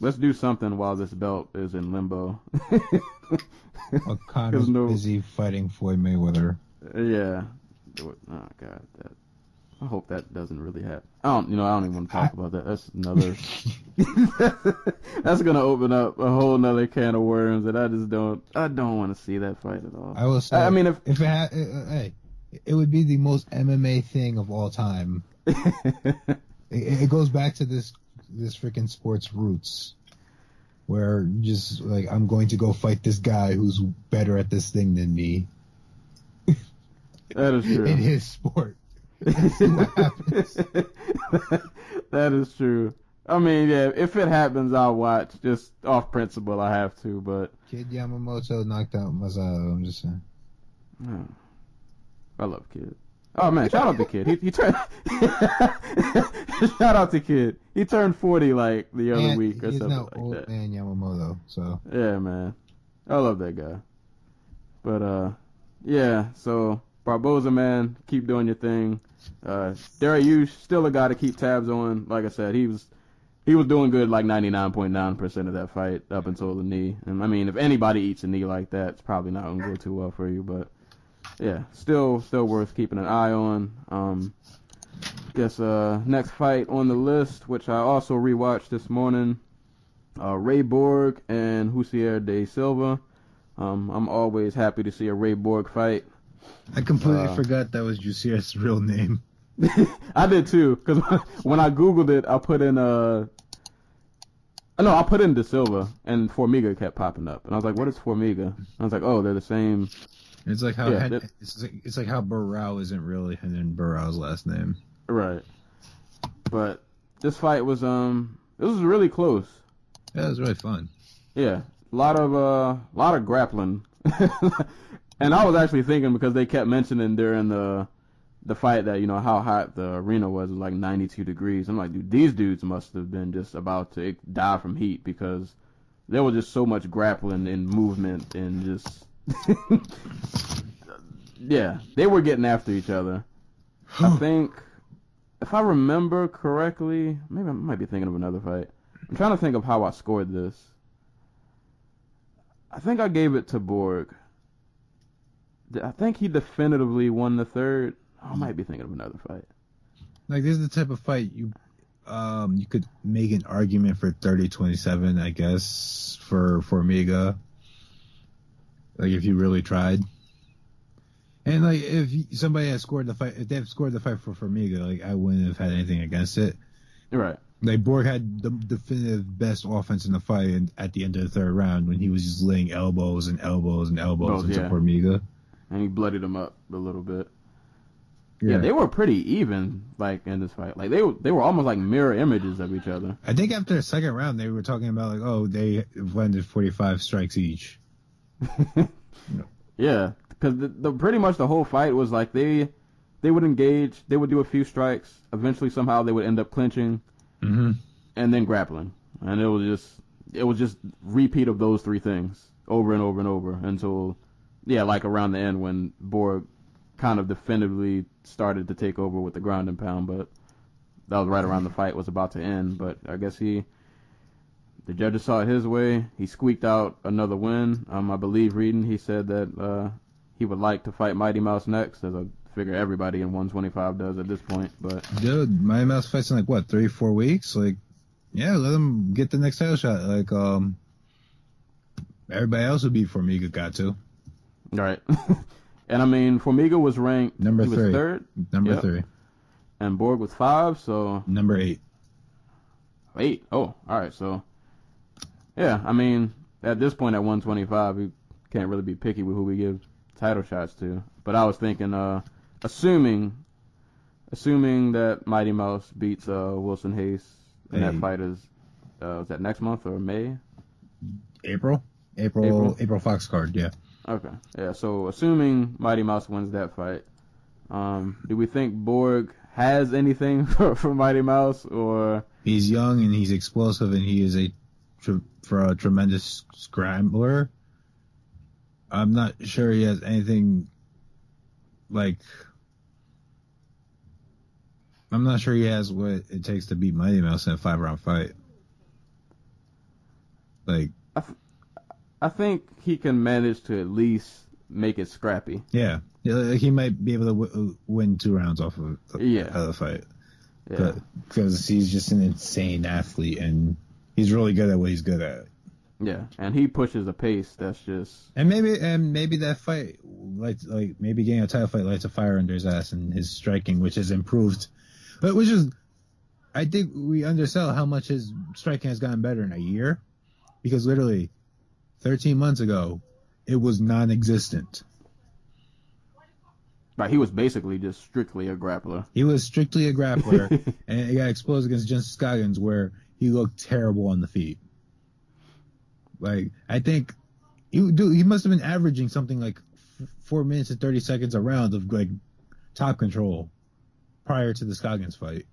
S2: Let's do something while this belt is in limbo.
S3: while Conor's
S2: There's no-
S3: busy fighting Floyd Mayweather.
S2: yeah. Oh god, that. I hope that doesn't really happen. I don't, you know, I don't even want to talk about that. That's another. that's gonna open up a whole nother can of worms that I just don't. I don't want to see that fight at all.
S3: I will say.
S2: I mean, if
S3: if it had, uh, hey, it would be the most MMA thing of all time. It, it goes back to this this freaking sports roots, where just like I'm going to go fight this guy who's better at this thing than me
S2: that is true.
S3: in his sport. See what happens.
S2: that is true. I mean, yeah, if it happens, I'll watch. Just off principle, I have to. But
S3: Kid Yamamoto knocked out Masato. I'm just saying.
S2: oh, I love Kid. Oh man, shout out to Kid. He, he turned. shout out to Kid. He turned forty like the other
S3: And
S2: week or
S3: he's
S2: something like
S3: old
S2: that.
S3: man Yamamoto. So
S2: Yeah, man. I love that guy. But uh yeah, so Barboza man, keep doing your thing. Uh Dariush, still a guy to keep tabs on. Like I said, he was he was doing good like ninety nine point nine percent of that fight up until the knee. And I mean if anybody eats a knee like that, it's probably not gonna go too well for you, but yeah, still still worth keeping an eye on. Um guess uh next fight on the list, which I also rewatched this morning uh, Ray Borg and Jussier de Silva. Um, I'm always happy to see a Ray Borg fight.
S3: I completely
S2: Uh,
S3: forgot that was Jussier's real name.
S2: I did too, because when I googled it, I put in uh, No, I put in De Silva, and Formiga kept popping up, and I was like, "What is Formiga?" I was like, "Oh, they're the same."
S3: It's like how
S2: Yeah,
S3: Hen- it's like it's like how Burrow isn't really Hen Burrow's last name.
S2: Right. But this fight was um, it was really close.
S3: Yeah, it was really fun.
S2: Yeah, a lot of uh, a lot of grappling, and I was actually thinking because they kept mentioning during the the fight that you know how hot the arena was, it was like 92 degrees. I'm like, dude, these dudes must have been just about to die from heat because there was just so much grappling and movement and just yeah, they were getting after each other. I think if I remember correctly, maybe I might be thinking of another fight. I'm trying to think of how I scored this. I think I gave it to Borg. I think he definitively won the third. I might be thinking of another fight.
S3: Like this is the type of fight you um you could make an argument for 30-27, I guess, for Formiga. Like if you really tried. And like if somebody had scored the fight, if they had scored the fight for Formiga, like I wouldn't have had anything against it.
S2: Right.
S3: Like Borg had the definitive best offense in the fight and at the end of the third round when he was just laying elbows and elbows and elbows
S2: Oh,
S3: into
S2: yeah.
S3: Formiga.
S2: And he bloodied him up a little bit. Yeah. they were pretty even, like in this fight. Like they were, they were almost like mirror images of each other.
S3: I think after the second round they were talking about like, oh, they landed forty five strikes each.
S2: Yeah, because the, the pretty much the whole fight was like they they would engage, they would do a few strikes, eventually somehow they would end up clinching,
S3: Mm-hmm.
S2: and then grappling, and it was just it was just repeat of those three things over and over and over until yeah, like around the end when Borg kind of definitively started to take over with the ground and pound, but that was right around the fight was about to end. But I guess he the judges saw it his way. He squeaked out another win. Um, I believe reading he said that uh, he would like to fight Mighty Mouse next, as I figure everybody in 125 does at this point. But
S3: Dude, my mouse fights in like what three four weeks. Like, yeah, let him get the next title shot. Like, um, everybody else would be Formiga got to
S2: right, and I mean Formiga was ranked
S3: Number three.
S2: third,
S3: number
S2: Yep.
S3: three,
S2: and Borg was five, so
S3: number eight.
S2: eight. Oh, all right, so yeah, I mean at this point at 125, we can't really be picky with who we give title shots to. But I was thinking, uh, assuming, assuming that Mighty Mouse beats uh, Wilson Reis, and that fight is, uh, is that next month or May?
S3: April, April,
S2: April.
S3: April, Fox card. Yeah.
S2: Okay, yeah. So assuming Mighty Mouse wins that fight, um, do we think Borg has anything for, for Mighty Mouse, or
S3: He's young and he's explosive and he is a tr- for a tremendous scrambler. I'm not sure he has anything like. I'm not sure he has what it takes to beat Mighty Mouse in a five round fight. Like,
S2: I think he can manage to at least make it scrappy.
S3: yeah, he might be able to w- uh, win two rounds off of, uh,
S2: Yeah.
S3: of the fight.
S2: Yeah.
S3: because he's just an insane athlete and he's really good at what he's good at.
S2: Yeah, and he pushes a pace that's just
S3: And maybe and maybe that fight lights like maybe getting a title fight lights a fire under his ass and his striking, which has improved, but which is I think we undersell how much his striking has gotten better in a year, because literally, thirteen months ago, it was non-existent.
S2: like he was basically just strictly a grappler.
S3: He was strictly a grappler, and he got exposed against Justin Scoggins, where he looked terrible on the feet. Like I think, he dude, he must have been averaging something like f- four minutes and thirty seconds a round of like top control prior to the Scoggins fight.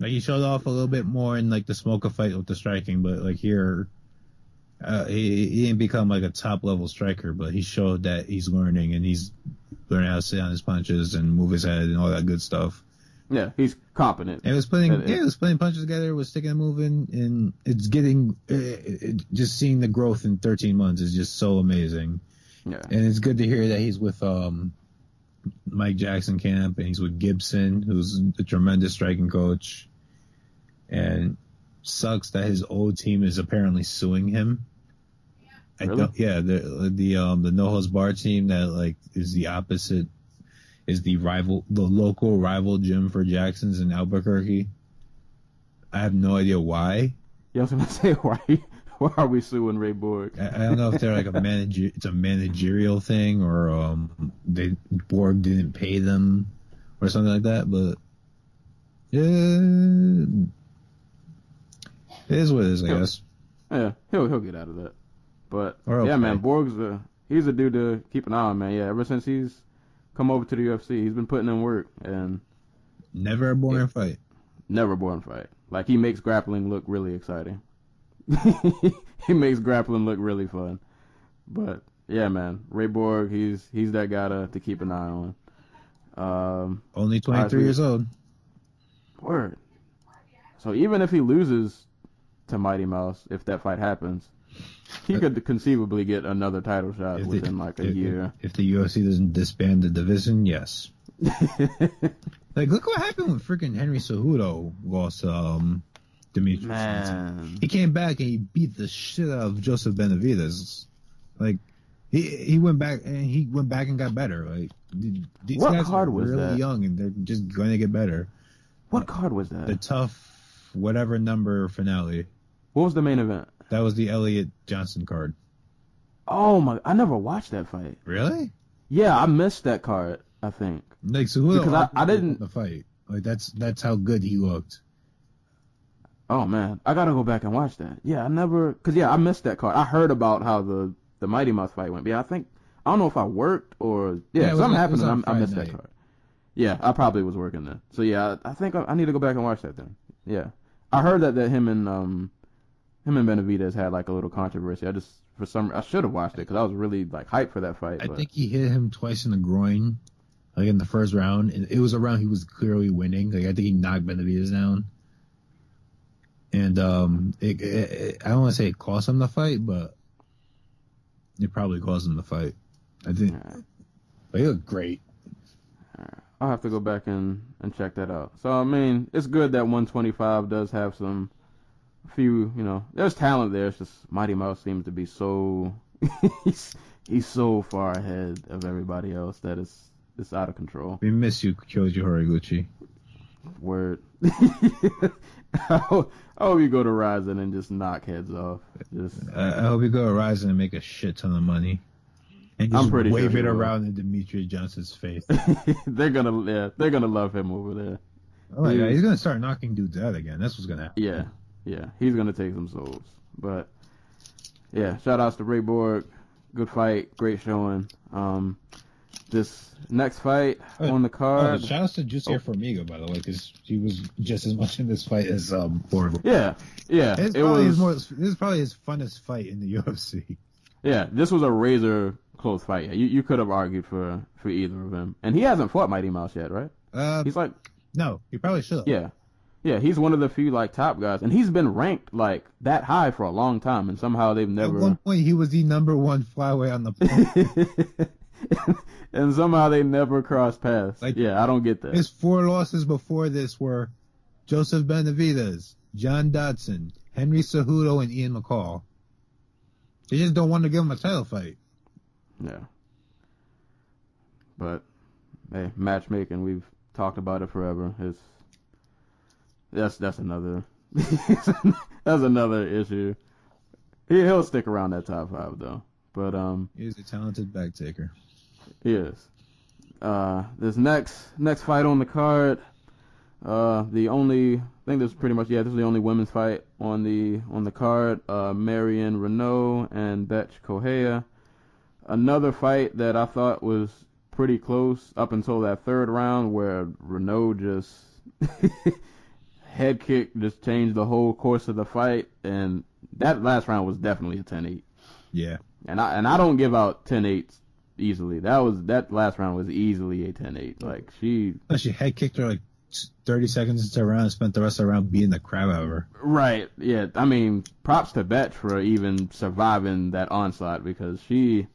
S3: Like he showed off a little bit more in like the Smolka fight with the striking, but like here, uh, he, he didn't become like a top level striker, but he showed that he's learning and he's learning how to sit on his punches and move his head and all that good stuff.
S2: Yeah, he's competent.
S3: And it was putting, yeah, it was putting punches together, it was sticking and moving, and it's getting, it, it, just seeing the growth in 13 months is just so amazing.
S2: Yeah,
S3: And it's good to hear that he's with um, Mike Jackson camp and he's with Gibson, who's a tremendous striking coach. And sucks that his old team is apparently suing him. I
S2: Really?
S3: don't, yeah, the the um the No Holds Bar team that like is the opposite is the rival the local rival gym for Jackson's in Albuquerque. I have no idea why.
S2: Yeah, I was gonna say why why are we suing Ray Borg?
S3: I, I don't know if they're like a manager. It's a managerial thing, or um, they Borg didn't pay them, or something like that. But yeah, it is what it is, I guess.
S2: Yeah, he'll he'll get out of that. But yeah, man, Borg's a he's a dude to keep an eye on, man. Yeah, ever since he's come over to the UFC, he's been putting in work and
S3: Never a boring fight.
S2: never a boring fight. Like he makes grappling look really exciting. he makes grappling look really fun. But yeah, man, Ray Borg, he's he's that guy to, to keep an eye on. Um,
S3: Only 23 years old.
S2: word. So even if he loses to Mighty Mouse, if that fight happens, he could conceivably get another title shot
S3: If
S2: within like a
S3: if-
S2: year.
S3: If the UFC doesn't disband the division, yes. Like, look what happened when freaking Henry Cejudo lost um, Demetrious. Johnson.
S2: Man,
S3: He came back and he beat the shit out of Joseph Benavidez. Like, he he went back and he went back and got better. Like, th- these
S2: What
S3: guys
S2: card
S3: are
S2: was
S3: really
S2: that?
S3: young and they're just going to get better.
S2: what card was that?
S3: The TUF whatever number finale.
S2: What was the main event?
S3: That was the Elliott Johnson card.
S2: Oh my! I never watched that fight.
S3: Really?
S2: Yeah, I missed that card. I think.
S3: Like Cejudo
S2: Because I- I didn't-
S3: the fight. Like that's that's how good he looked.
S2: Oh man, I gotta go back and watch that. Yeah, I never, cause yeah, I missed that card. I heard about how the the Mighty Mouse fight went. But yeah, I think I don't know if I worked or yeah,
S3: Yeah,
S2: something
S3: on-
S2: happened and I, I missed
S3: Friday
S2: that card. Yeah, I probably was working then. So yeah, I, I think I, I need to go back and watch that then. Yeah, I heard that that him and um him and Benavidez had like a little controversy. I just for some I should have watched it because I was really like hyped for that fight.
S3: I
S2: but-
S3: think he hit him twice in the groin, like in the first round, and it was a round he was clearly winning. Like I think he knocked Benavidez down, and um, it, it, I don't want to say it cost him the fight, but it probably caused him the fight. I think,
S2: Alright.
S3: but he looked great.
S2: I'll have to go back and, and check that out. So I mean, it's good that 125 does have some few, you know, there's talent there. It's just Mighty Mouse seems to be so he's he's so far ahead of everybody else that it's it's out of control.
S3: We miss you, Kyoji Horiguchi.
S2: Word. I hope you go to Rizin and just knock heads off. Just
S3: I, I hope you go to Rizin and make a shit ton of money. And
S2: I'm
S3: just
S2: pretty sure
S3: wave
S2: he
S3: it around in Demetrious Johnson's face.
S2: they're gonna yeah they're gonna love him over there.
S3: Oh my
S2: Yeah.
S3: god, he's gonna start knocking dudes out again. That's what's gonna happen.
S2: Yeah, yeah, he's gonna take some souls. But yeah, shout outs to Ray Borg. Good fight, great showing. Um, this next fight
S3: Oh,
S2: on the card.
S3: shout out to Jussier
S2: Oh.
S3: Formiga, by the way, because he was just as much in this fight as um Borg.
S2: yeah, yeah,
S3: It's
S2: it
S3: probably
S2: was.
S3: his more, this is probably his funnest fight in the UFC.
S2: Yeah, this was a razor close fight. Yeah, you you could have argued for for either of them, and he hasn't fought Mighty Mouse yet, right?
S3: Uh,
S2: He's like,
S3: no, he probably should.
S2: yeah, yeah, he's one of the few like top guys, and he's been ranked like that high for a long time, and somehow they've never.
S3: At one point, he was the number one flyweight on the planet.
S2: and somehow they never crossed paths.
S3: Like-
S2: yeah, I don't get that.
S3: His four losses before this were Joseph Benavidez, John Dodson, Henry Cejudo, and Ian McCall. They just don't want to give him a title fight.
S2: Yeah. But hey, matchmaking, we've talked about it forever. It's that's that's another that's another issue. He he'll stick around that top five though. But um
S3: He's a talented back taker.
S2: He is. Uh this next next fight on the card, uh the only I think this is pretty much yeah, this is the only women's fight on the on the card. Uh Marion Reneau and Bethe Correia. Another fight that I thought was pretty close up until that third round where Reneau just head kick just changed the whole course of the fight and that last round was definitely a 10-8.
S3: Yeah.
S2: And I and I don't give out 10-8s easily. That was that last round was easily a 10-8. Like she
S3: She head kicked her like 30 seconds into the round and spent the rest of the round beating the crap out of her.
S2: Right. Yeah. I mean, props to Bethe for even surviving that onslaught because she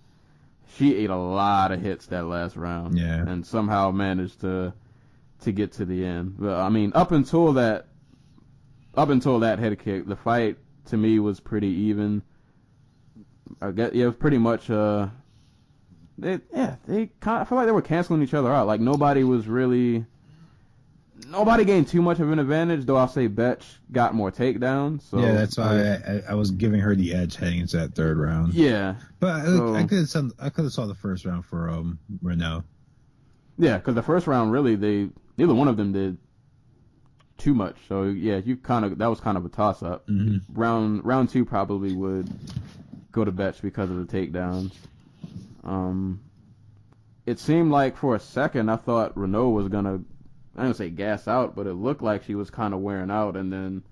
S2: she ate a lot of hits that last round.
S3: Yeah.
S2: And somehow managed to to get to the end. But I mean, up until that up until that head kick, the fight to me was pretty even. I guess yeah, it was pretty much uh they yeah, they kind I feel like they were canceling each other out. Like nobody was really nobody gained too much of an advantage, though I'll say Bethe got more takedowns. So
S3: yeah, that's why I, I, I was giving her the edge heading into that third round.
S2: Yeah,
S3: But I,
S2: So-
S3: I could have I could have saw the first round for um Reneau.
S2: yeah, because the first round really they neither one of them did too much. So yeah, you kind of that was kind of a toss up.
S3: Mm-hmm.
S2: Round round two probably would go to Bethe because of the takedowns. Um, it seemed like for a second I thought Reneau was gonna I don't say gas out, but it looked like she was kind of wearing out, and then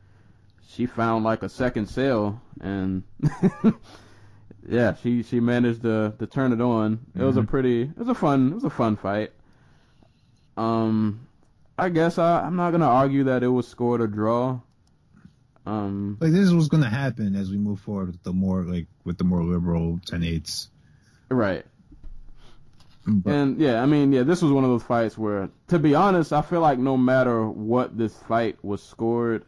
S2: she found like a second sail, and yeah, she she managed to to turn it on. It was a pretty, it was a fun, it was a fun fight. Um, I guess I I'm not gonna argue that it was scored a draw. Um,
S3: Like this is what's gonna happen as we move forward with the more like with the more liberal 10-8s.
S2: Right.
S3: But,
S2: And yeah, I mean, yeah, this was one of those fights where, to be honest, I feel like no matter what this fight was scored,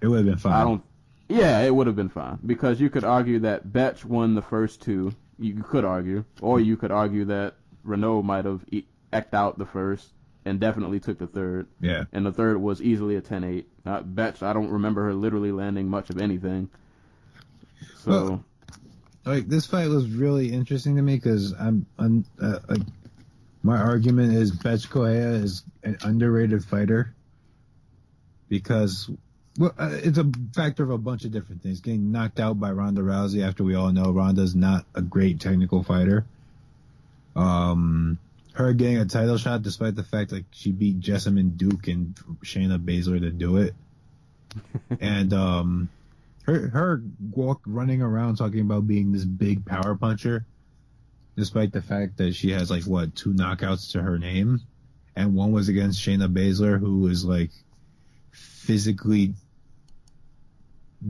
S3: it would have been fine.
S2: I don't. Yeah, it would have been fine because you could argue that Bethe won the first two. You could argue, or you could argue that Reneau might have e- eked out the first and definitely took the third,
S3: Yeah.
S2: and the third was easily a 10-8. Uh, Bethe, I don't remember her literally landing much of anything. So
S3: Well, like this fight was really interesting to me because I'm, I'm uh, like my argument is Bethe Correia is an underrated fighter because well, uh, it's a factor of a bunch of different things. Getting knocked out by Ronda Rousey after we all know Ronda's not a great technical fighter. Um, her getting a title shot despite the fact like she beat Jessamyn Duke and Shayna Baszler to do it, and um her her walk running around talking about being this big power puncher, despite the fact that she has like what two knockouts to her name, and one was against Shayna Baszler, who was like physically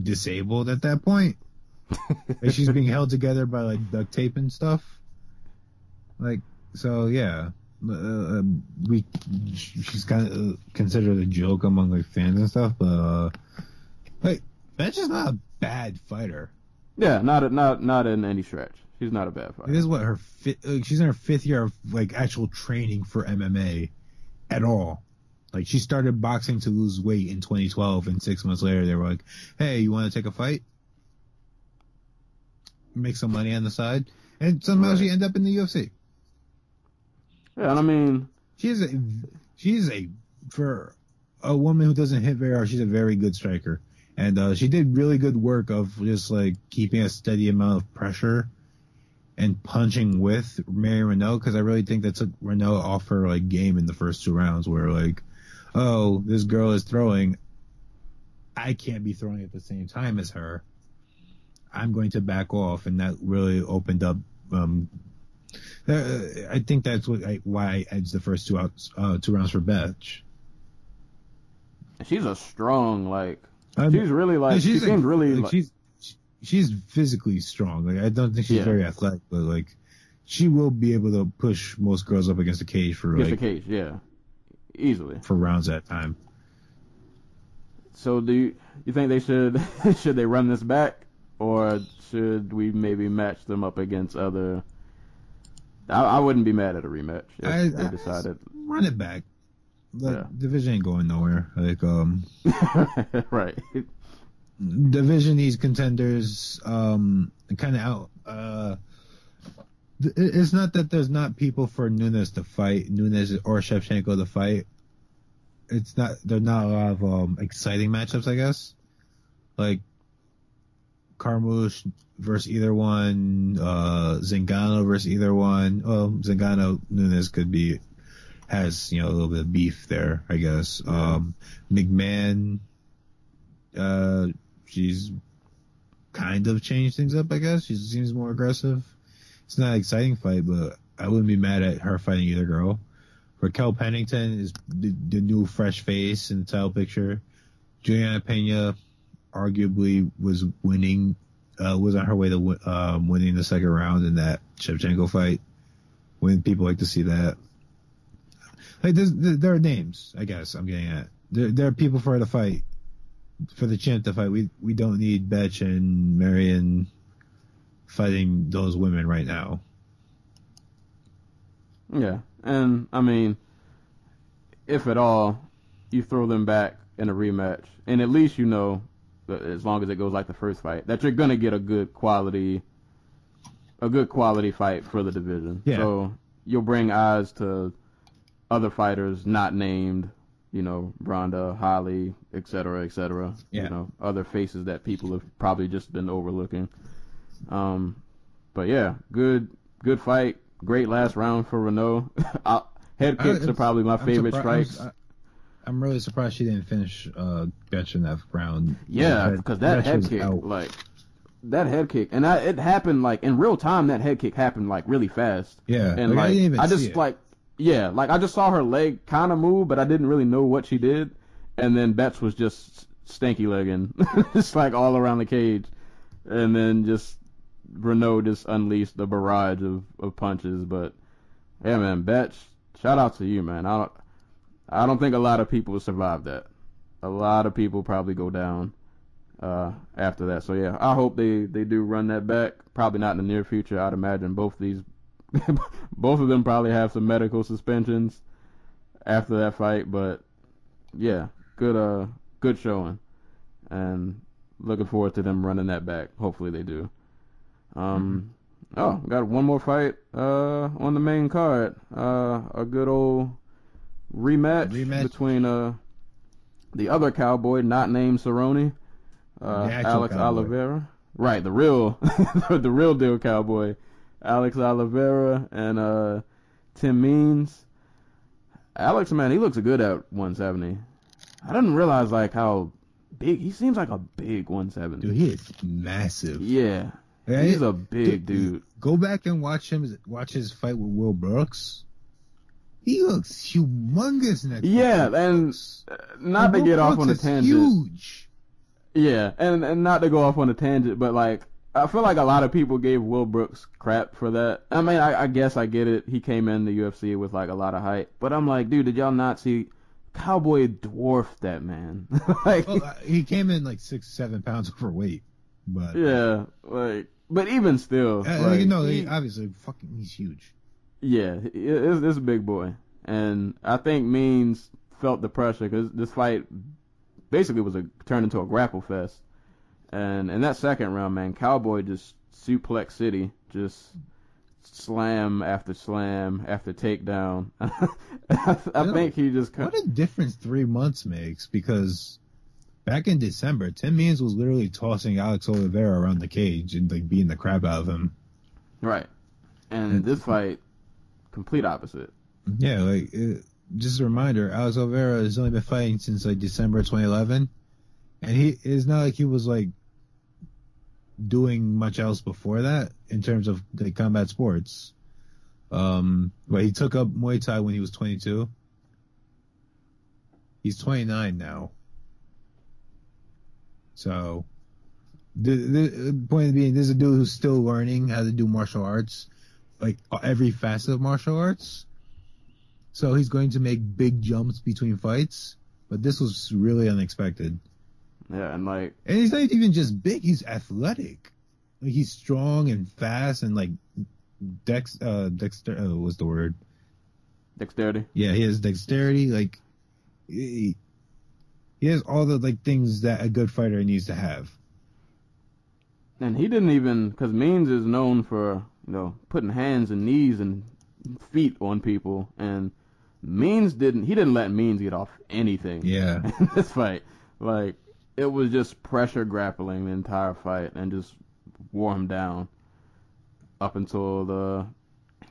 S3: disabled at that point. like she's being held together by like duct tape and stuff. Like so, yeah. Uh, um, we she's kind of considered a joke among like fans and stuff, but uh, like Bethe is not a bad fighter.
S2: yeah, not a, not not in any stretch. She's not a bad fighter.
S3: This is what her fi- like, she's in her fifth year of like actual training for MMA at all. Like she started boxing to lose weight in 2012, and six months later they were like, "Hey, you want to take a fight? Make some money on the side." And somehow
S2: Right.
S3: she ended up in the UFC.
S2: Yeah, and I mean,
S3: She's a she's a for a woman who doesn't hit very hard. She's a very good striker, and uh, she did really good work of just like keeping a steady amount of pressure and punching with Mary Reneau because I really think that took Reneau off her like game in the first two rounds where like, oh, this girl is throwing, I can't be throwing at the same time as her. I'm going to back off, and that really opened up. Um, uh, I think that's what I, why I edged the first two outs, uh, two rounds for Bethe.
S2: she's a strong like. She's really like. she
S3: like-
S2: seems really
S3: like,
S2: like,
S3: she's she's physically strong. Like I don't think she's
S2: Yeah.
S3: very athletic, but like she will be able to push most girls up against the cage for
S2: against
S3: like
S2: the cage. Yeah, easily.
S3: for rounds at a time.
S2: So do you, you think they should should they run this back or should we maybe match them up against other? I, I wouldn't be mad at a rematch if
S3: I-
S2: they
S3: I-
S2: decided.
S3: Run it back. The
S2: Yeah.
S3: division ain't going nowhere. Like um,
S2: right.
S3: division these contenders um kind of out. Uh, th- it's not that there's not people for Nunes to fight, Nunes or Shevchenko to fight. It's not. There's not a lot of um exciting matchups, I guess. Like Carmouche versus either one, uh, Zingano versus either one. Well, Zingano Nunes could be has you know a little bit of beef there, I guess. Um, McMann, uh, she's kind of changed things up, I guess. She seems more aggressive. It's not an exciting fight, but I wouldn't be mad at her fighting either girl. Raquel Pennington is the, the new fresh face in the title picture. Juliana Pena arguably was winning, uh, was on her way to um, winning the second round in that Shevchenko fight. When people like to see that. Like there's, there are names, I guess I'm getting at. There, there are people for her to fight, for the champ to fight. We we don't need Bethe and Marion fighting those women right now.
S2: Yeah, and I mean, if at all, you throw them back in a rematch, and at least you know, as long as it goes like the first fight, that you're gonna get a good quality, a good quality fight for the division.
S3: Yeah.
S2: So you'll bring eyes to other fighters not named, you know, Ronda, Holly, et cetera, et cetera.
S3: Yeah.
S2: You know, other faces that people have probably just been overlooking. Um, but yeah, good, good fight. Great last round for Reneau. I- Head
S3: I-
S2: kicks are probably my
S3: I'm
S2: favorite strikes.
S3: I'm, I'm really surprised she didn't finish uh, Bethe in that round.
S2: Yeah, because that head kick,
S3: out.
S2: like that head kick, and I, it happened like in real time. That head kick happened like really fast,
S3: Yeah,
S2: and
S3: like, I
S2: I just like yeah, like I just saw her leg kind of move, but I didn't really know what she did, and then Bethe was just stanky legging, just like all around the cage, and then just Reneau just unleashed the barrage of, of punches. But yeah, man, Bethe, shout out to you, man. I don't, I don't think a lot of people survive that. A lot of people probably go down uh, after that. So yeah, I hope they, they do run that back. Probably not in the near future. I'd imagine both these, both of them probably have some medical suspensions after that fight. But yeah, good uh good showing, and looking forward to them running that back. Hopefully they do. Um, oh, got one more fight uh on the main card. Uh, a good old rematch,
S3: Rematch.
S2: between uh the other cowboy not named Cerrone, uh, Alex
S3: cowboy.
S2: Oliveira. Right, the real, the real deal cowboy, Alex Oliveira and uh, Tim Means. Alex, man, he looks good at 170. I didn't realize like how big he seems like a big 170.
S3: Dude, he is massive.
S2: yeah,
S3: Yeah,
S2: he's a big dude.
S3: Go back and watch him. Watch his fight with Will Brooks. He looks humongous next.
S2: Yeah, and
S3: Brooks.
S2: uh, not to
S3: Will
S2: get off on a tangent.
S3: Huge.
S2: Yeah, and and not to go off on a tangent, but like I feel like a lot of people gave Will Brooks crap for that. I mean, I, I guess I get it. He came in the UFC with like a lot of hype, but I'm like, dude, did y'all not see? Cowboy dwarfed that man. like,
S3: Well, he came in like six, seven pounds overweight, but
S2: yeah, like, but even still,
S3: Uh,
S2: like,
S3: you know,
S2: he-
S3: obviously, fucking, he's huge.
S2: Yeah, it- it's, it's a big boy, and I think Means felt the pressure because this fight basically was a turned into a grapple fest, and in that second round, man, Cowboy just suplex City, just slam after slam after takedown. I, I think he just
S3: What a difference three months makes because back in December, Tim Means was literally tossing Alex Oliveira around the cage and like beating the crap out of him.
S2: right, and this fight, complete opposite.
S3: Yeah, like uh, just a reminder, Alex Oliveira has only been fighting since like December 2011, and he it's not like he was like doing much else before that in terms of like combat sports. Um, but he took up Muay Thai when he was 22. He's 29 now. So, the, the point being, this is a dude who's still learning how to do martial arts, like every facet of martial arts. So he's going to make big jumps between fights, but this was really unexpected.
S2: Yeah, and like
S3: And he's not even just big; he's athletic. Like he's strong and fast and like dex uh dexter uh, what's the word?
S2: dexterity.
S3: Yeah, he has dexterity. Like he, he has all the like things that a good fighter needs to have.
S2: And he didn't even, because Means is known for, you know, putting hands and knees and feet on people. And Means didn't, he didn't let Means get off anything
S3: Yeah,
S2: in this fight. Like, it was just pressure grappling the entire fight and just wore him down up until the,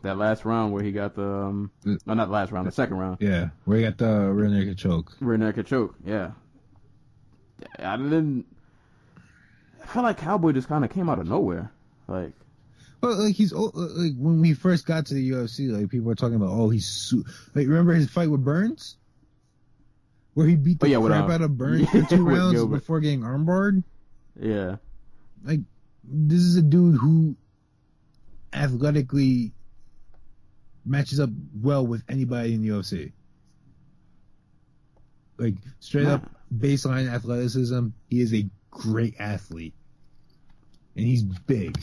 S2: that last round where he got the, um, no, not the last round, the second round.
S3: yeah. Where he got the rear naked choke.
S2: Rear naked choke, yeah. I didn't, I felt like Cowboy just kind of came out of nowhere. Like,
S3: Well, like he's like when we first got to the UFC, like people were talking about, oh, he's su- like remember his fight with Burns, where he beat the
S2: Oh, yeah,
S3: crap out of Burns
S2: yeah,
S3: for two rounds before getting armbarred.
S2: yeah.
S3: Like this is a dude who athletically matches up well with anybody in the UFC. Like straight up baseline athleticism, he is a great athlete, and he's big.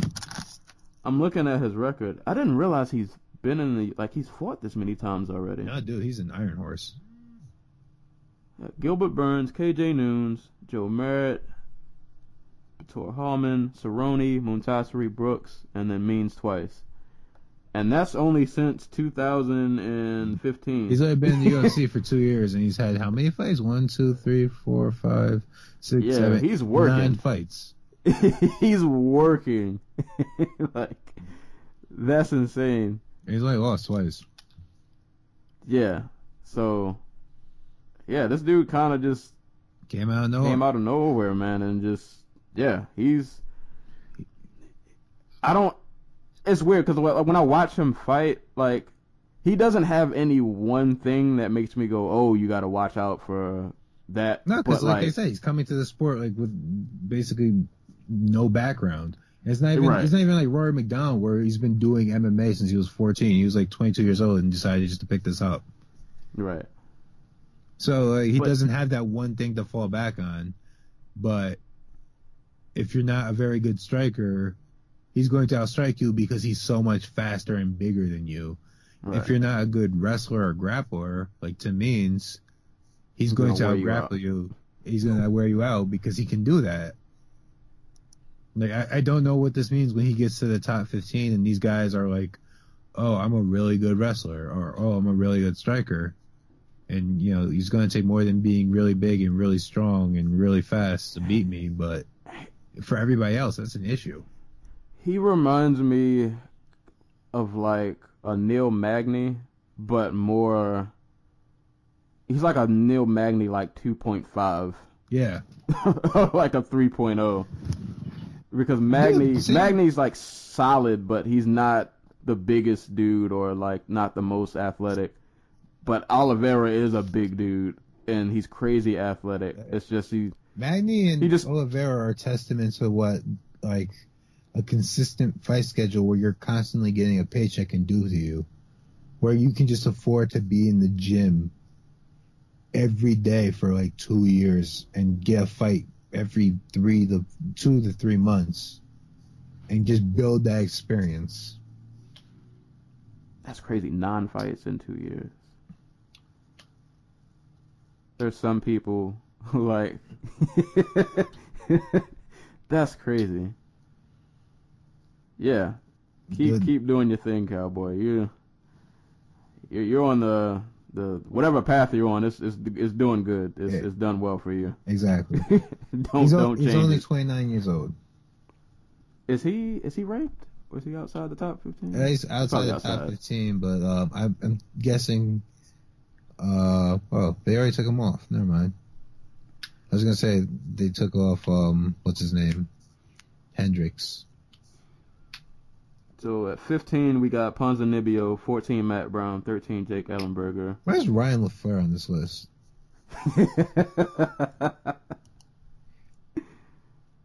S2: I'm looking at his record. I didn't realize he's been in the like he's fought this many times already.
S3: No, dude, he's an iron horse.
S2: Gilbert Burns, KJ Noons, Joe Merritt, Tor Hallman, Cerrone, Muntasiri Brooks, and then Means twice. And that's only since 2015.
S3: He's only been in the UFC for two years, and he's had how many fights? One, two, three, four, five, six,
S2: Yeah,
S3: seven,
S2: he's working.
S3: nine fights.
S2: He's working. like, that's insane.
S3: And he's only lost twice.
S2: Yeah. So, yeah, this dude kind of just
S3: Came out of nowhere.
S2: came out of nowhere, man, and just yeah, he's. I don't. It's weird because when I watch him fight, like he doesn't have any one thing that makes me go, "Oh, you got to watch out for that."
S3: No, because
S2: But,
S3: like, I said, he's coming to the sport like with basically no background. And It's not even
S2: Right.
S3: it's not even like Rory MacDonald where he's been doing MMA since he was 14. He was like 22 years old and decided just to pick this up.
S2: right,
S3: So he
S2: But-
S3: doesn't have that one thing to fall back on. But if you're not a very good striker, he's going to outstrike you because he's so much faster and bigger than you.
S2: right.
S3: If you're not a good wrestler or grappler, like Tim Means, he's
S2: He's
S3: going to
S2: gonna you
S3: outgrapple you. He's going to wear you out because he can do that. Like I, I don't know what this means when he gets to the top 15 and these guys are like, "Oh, I'm a really good wrestler," or "Oh, I'm a really good striker," and you know he's going to take more than being really big and really strong and really fast to beat me. But for everybody else, that's an issue.
S2: He reminds me of like a Neil Magny, but more. He's like a Neil Magny, like 2.5,
S3: Yeah,
S2: like a 3.0. Because Magny,
S3: see-
S2: Magny's like solid, but he's not the biggest dude or like not the most athletic. But Oliveira is a big dude, and he's crazy athletic. It's just he.
S3: Magny and
S2: He just-
S3: Oliveira are testament to what like a consistent fight schedule where you're constantly getting a paycheck can do to you, where you can just afford to be in the gym every day for like two years and get a fight every three to two to three months and just build that experience.
S2: That's crazy. Non fights in two years. There's some people who like. That's crazy. Yeah, keep
S3: Good.
S2: keep doing your thing, cowboy. You you're, on the the whatever path you're on. It's it's, it's doing good. It's,
S3: Yeah.
S2: it's done well for you.
S3: Exactly.
S2: don't
S3: he's,
S2: don't
S3: he's only 29 years old.
S2: Is he is he ranked? Was he outside the top fifteen?
S3: Yeah, he's outside
S2: Probably
S3: the top 15, but um, I'm, I'm guessing. Uh, well, they already took him off. Never mind. I was gonna say they took off um, what's his name, Hendricks.
S2: So at 15 we got Ponzinibbio, 14 Matt Brown, 13 Jake Ellenberger.
S3: Where's Ryan LaFlare on this list?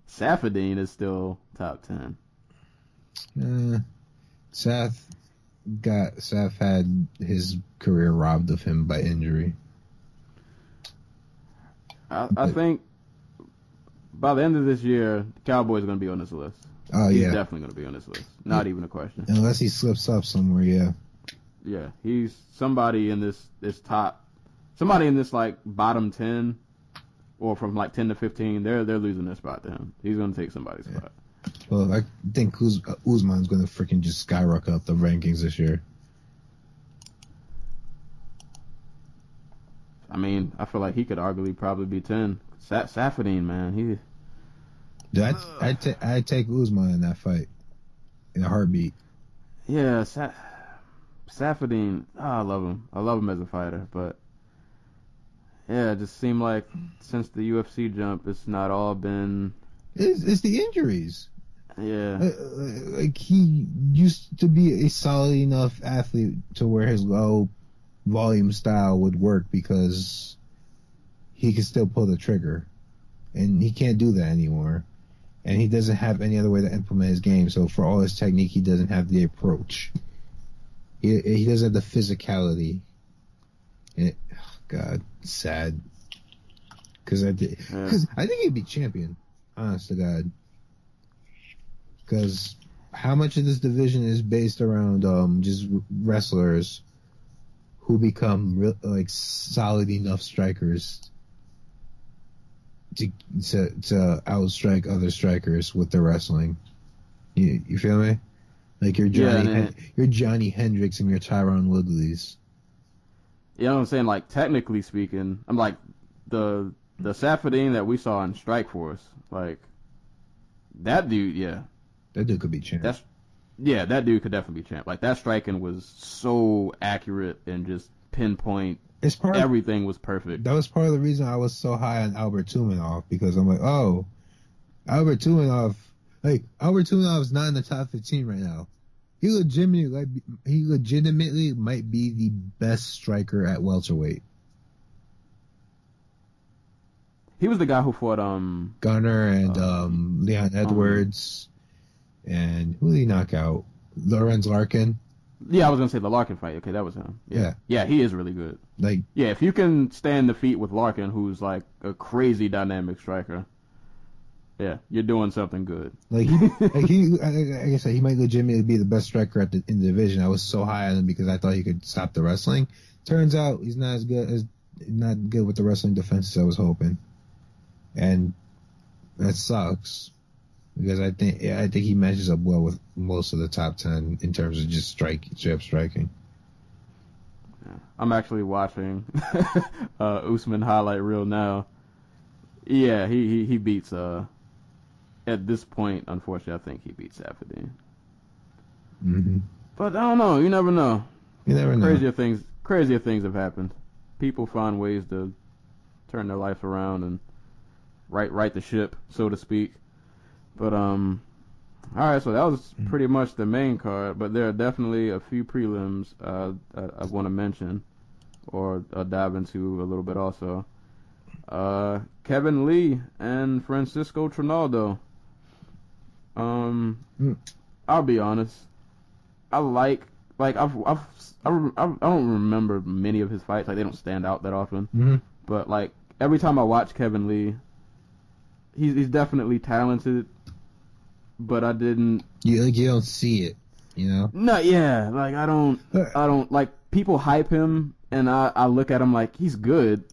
S2: Saffiedine is still top 10.
S3: Uh, Seth got Seth had his career robbed of him by injury.
S2: I, I think by the end of this year, the Cowboys are going to be on this list.
S3: Oh
S2: he's
S3: yeah,
S2: definitely going to be on this list. Not even a question.
S3: unless he slips up somewhere. Yeah,
S2: Yeah, he's somebody in this this top, somebody in this like bottom 10, or from like 10 to 15. They're they're losing their spot to him. He's going to take somebody's
S3: Yeah.
S2: spot.
S3: Well, I think Uz- uh, Usman's gonna freaking just skyrocket up the rankings this year.
S2: I mean, I feel like he could arguably probably be 10. Sa- Saffiedine, man, he
S3: Dude, I'd, I'd, ta- I'd take Usman in that fight in a heartbeat.
S2: Yeah, Sa- Saffiedine. Oh, I love him. I love him as a fighter, but yeah, it just seemed like since the UFC jump, it's not all been.
S3: It's, it's the injuries.
S2: Yeah,
S3: Like he used to be a solid enough athlete to where his low volume style would work because he could still pull the trigger, and he can't do that anymore. And he doesn't have any other way to implement his game. So for all his technique, he doesn't have the approach. He he doesn't have the physicality. And it, oh God, sad. Because I did,
S2: Yeah.
S3: because I think he'd be champion. Honest to God. Because how much of this division is based around um just wrestlers who become real, like solid enough strikers to to to outstrike other strikers with their wrestling. You you feel me? Like
S2: Yeah,
S3: Johnny,
S2: and
S3: Hen- you're Johnny Hendricks and you're Tyron Woodley's.
S2: You know what I'm saying? Like technically speaking, I'm like the the Saffiedine that we saw in Strikeforce, like that dude. Yeah,
S3: That dude could be champ.
S2: that's yeah, that dude could definitely be champ. Like that striking was so accurate and just pinpoint.
S3: it's part of,
S2: Everything was perfect.
S3: that was part of the reason I was so high on Albert Tumenov because I'm like, oh, Albert Tumenov, like Albert Tumenov is not in the top 15 right now. He legitimately, like, he legitimately might be the best striker at welterweight.
S2: He was the guy who fought um
S3: Gunnar and
S2: Um,
S3: um, Leon Edwards, and who did he knock out? Lorenz Larkin.
S2: yeah I was gonna say the Larkin fight. Okay, that was him.
S3: Yeah,
S2: Yeah, he is really good.
S3: like
S2: Yeah, if you can stand the feet with Larkin, who's like a crazy dynamic striker, yeah, you're doing something good.
S3: Like he, like he, I said, he might legitimately be the best striker at the, in the division. I was so high on him because I thought he could stop the wrestling. Turns out he's not as good as not good with the wrestling defense as I was hoping, and that sucks because I think I think he matches up well with most of the top ten in terms of just strike, straight striking.
S2: I'm actually watching uh, Usman highlight reel now. Yeah, he, he, he beats uh at this point, unfortunately, I think he beats Saffiedine.
S3: hmm
S2: But I don't know. You never know.
S3: You never know.
S2: Crazier things, crazier things have happened. People find ways to turn their life around and right right the ship, so to speak. But um, all right. So that was pretty much the main card. But there are definitely a few prelims uh, I, I want to mention or uh, dive into a little bit also. Uh, Kevin Lee and Francisco Trinaldo. Um,
S3: Mm.
S2: I'll be honest. I like like I've I've I, I I don't remember many of his fights. Like they don't stand out that often.
S3: hmm
S2: But like every time I watch Kevin Lee, he's he's definitely talented. But I didn't.
S3: You like you don't see it, you know.
S2: No, yeah. Like I don't. I don't like people hype him, and I I look at him like he's good.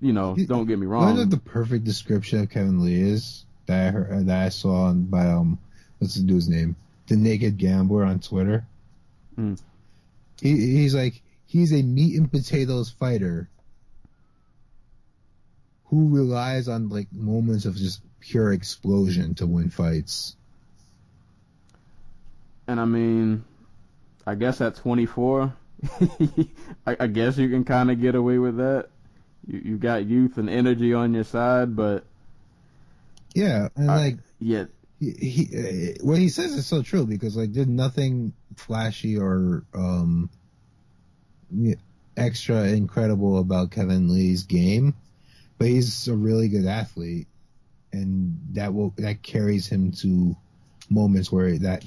S2: You know, don't get me wrong.
S3: what the perfect description of Kevin Lee is that I heard, that I saw on, by um what's the dude's name? The Naked Gambler on Twitter.
S2: Hmm.
S3: He he's like he's a meat and potatoes fighter who relies on like moments of just pure explosion to win fights.
S2: And I mean, I guess at 24, I, I guess you can kind of get away with that. You you got youth and energy on your side, but
S3: Yeah, and
S2: I-
S3: like
S2: yeah,
S3: he, he uh, what he says is so true because like there's nothing flashy or um extra incredible about Kevin Lee's game, but he's a really good athlete, and that will that carries him to moments where that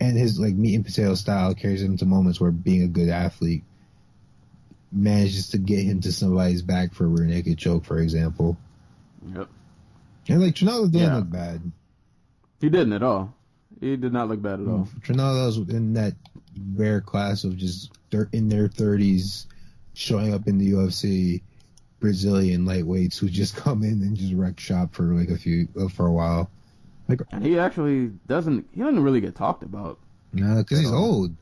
S3: and his like meat and potato style carries him to moments where being a good athlete manages to get him to somebody's back for a rear naked choke, for example.
S2: yep.
S3: And like Trinaldo didn't
S2: Yeah.
S3: look bad.
S2: He didn't at all. He did not look bad at all.
S3: Trinaldo's in that rare class of just they're in their thirties, showing up in the UFC, Brazilian lightweights who just come in and just wreck shop for like a few uh, for a while. Like,
S2: And he actually doesn't. He doesn't really get talked about.
S3: no, because he's old.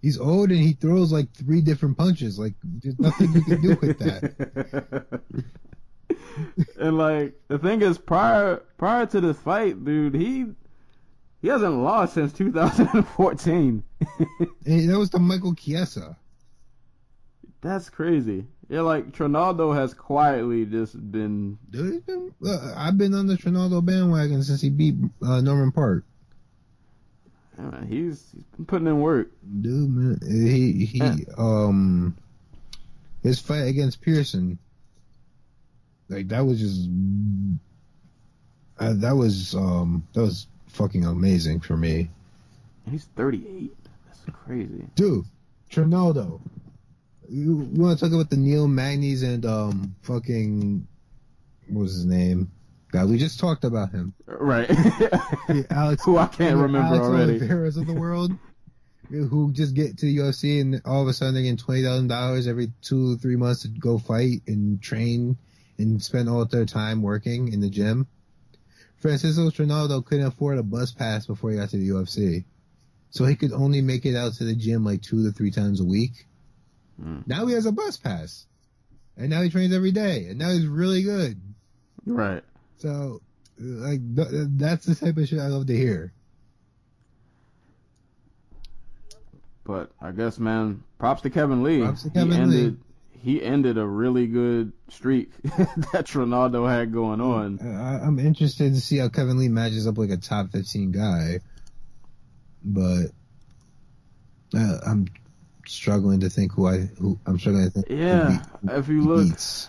S3: He's old and he throws like three different punches. Like, there's nothing you can do with that.
S2: and like the thing is, prior prior to this fight, dude, he he hasn't lost since 2014.
S3: And that was the Michael Chiesa.
S2: That's crazy. Yeah, like Trinaldo has quietly just been.
S3: Dude, been, uh, I've been on the Trinaldo bandwagon since he beat uh, Norman Parke.
S2: uh, He's he's been putting in work.
S3: Dude, man, he he
S2: Yeah.
S3: um his fight against Pearson, like that was just uh, that was um that was fucking amazing for me,
S2: He's 38. That's crazy.
S3: dude. Trinaldo, you, you want to talk about the Neil Magnys and um fucking what was his name? God, we just talked about him.
S2: Right.
S3: The Alex,
S2: Who I can't remember
S3: Alex
S2: already.
S3: Oliveira's of the world, who just get to the UFC and all of a sudden they're getting twenty thousand dollars every two three months to go fight and train and spend all their time working in the gym. Francisco Trinaldo couldn't afford a bus pass before he got to the UFC. So he could only make it out to the gym like two to three times a week.
S2: Mm.
S3: Now he has a bus pass. And now he trains every day. And now he's really good.
S2: Right.
S3: So, like, th- that's the type of shit I love to hear.
S2: But I guess, man, props to Kevin Lee.
S3: Props to
S2: he
S3: Kevin
S2: ended, He ended a really good streak that Ronaldo had going on.
S3: I, I'm interested to see how Kevin Lee matches up like a top 15 guy, but uh, I'm struggling to think who I who I'm struggling to think. who
S2: Yeah,
S3: beat-
S2: if you look,
S3: beats.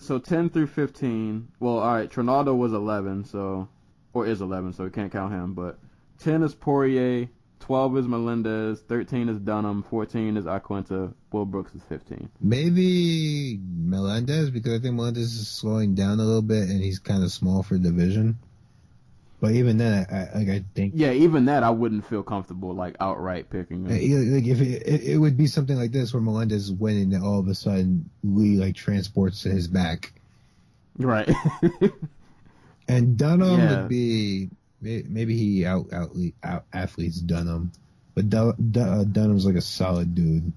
S2: so 10 through 15. Well, all right, Trinaldo was 11, so or is 11, so we can't count him. But 10 is Poirier, 12 is Melendez, 13 is Dunham, 14 is Iaquinta, Will Brooks is 15.
S3: maybe Melendez because I think Melendez is slowing down a little bit and he's kind of small for division. But even then, I, I like I think
S2: Yeah, even that I wouldn't feel comfortable like outright picking. Him.
S3: Like if it, it, it would be something like this where Melendez is winning, and all of a sudden Lee like transports to his back,
S2: Right.
S3: and Dunham
S2: Yeah.
S3: would be maybe he out out, out athletes Dunham, but Dun, Dun, uh, Dunham's like a solid dude.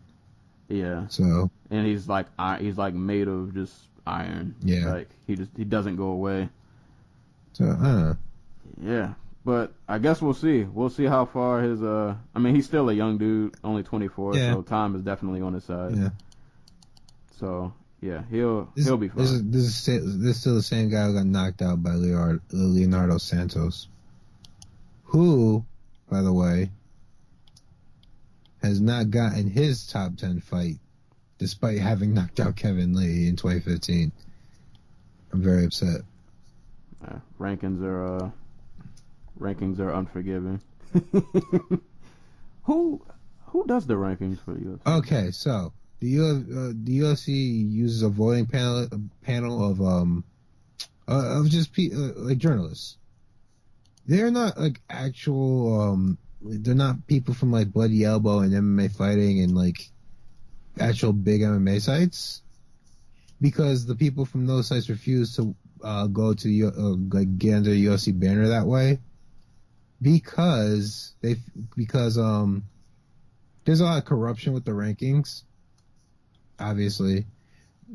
S2: yeah,
S3: So
S2: and he's like he's like made of just iron.
S3: Yeah.
S2: Like he just he doesn't go away.
S3: so I don't know.
S2: Yeah, but I guess we'll see. We'll see how far his uh. I mean, he's still a young dude, only 24,
S3: Yeah.
S2: so time is definitely on his side.
S3: Yeah,
S2: So yeah, he'll
S3: this,
S2: he'll be
S3: This is, this is this is still the same guy who got knocked out by Leonardo, Leonardo Santos, who, by the way, has not gotten his top ten fight, despite having knocked out Kevin Lee in 2015. I'm very upset.
S2: Yeah, rankings are uh, rankings are unforgiving. who who does the rankings for you?
S3: Okay, so the U, uh, the UFC uses a voting panel a panel of um uh, of just pe- uh, like journalists. They're not like actual um they're not people from like Bloody Elbow and MMA fighting and like actual big MMA sites because the people from those sites refuse to uh, go to uh, like get under the UFC banner that way because they because um there's a lot of corruption with the rankings obviously.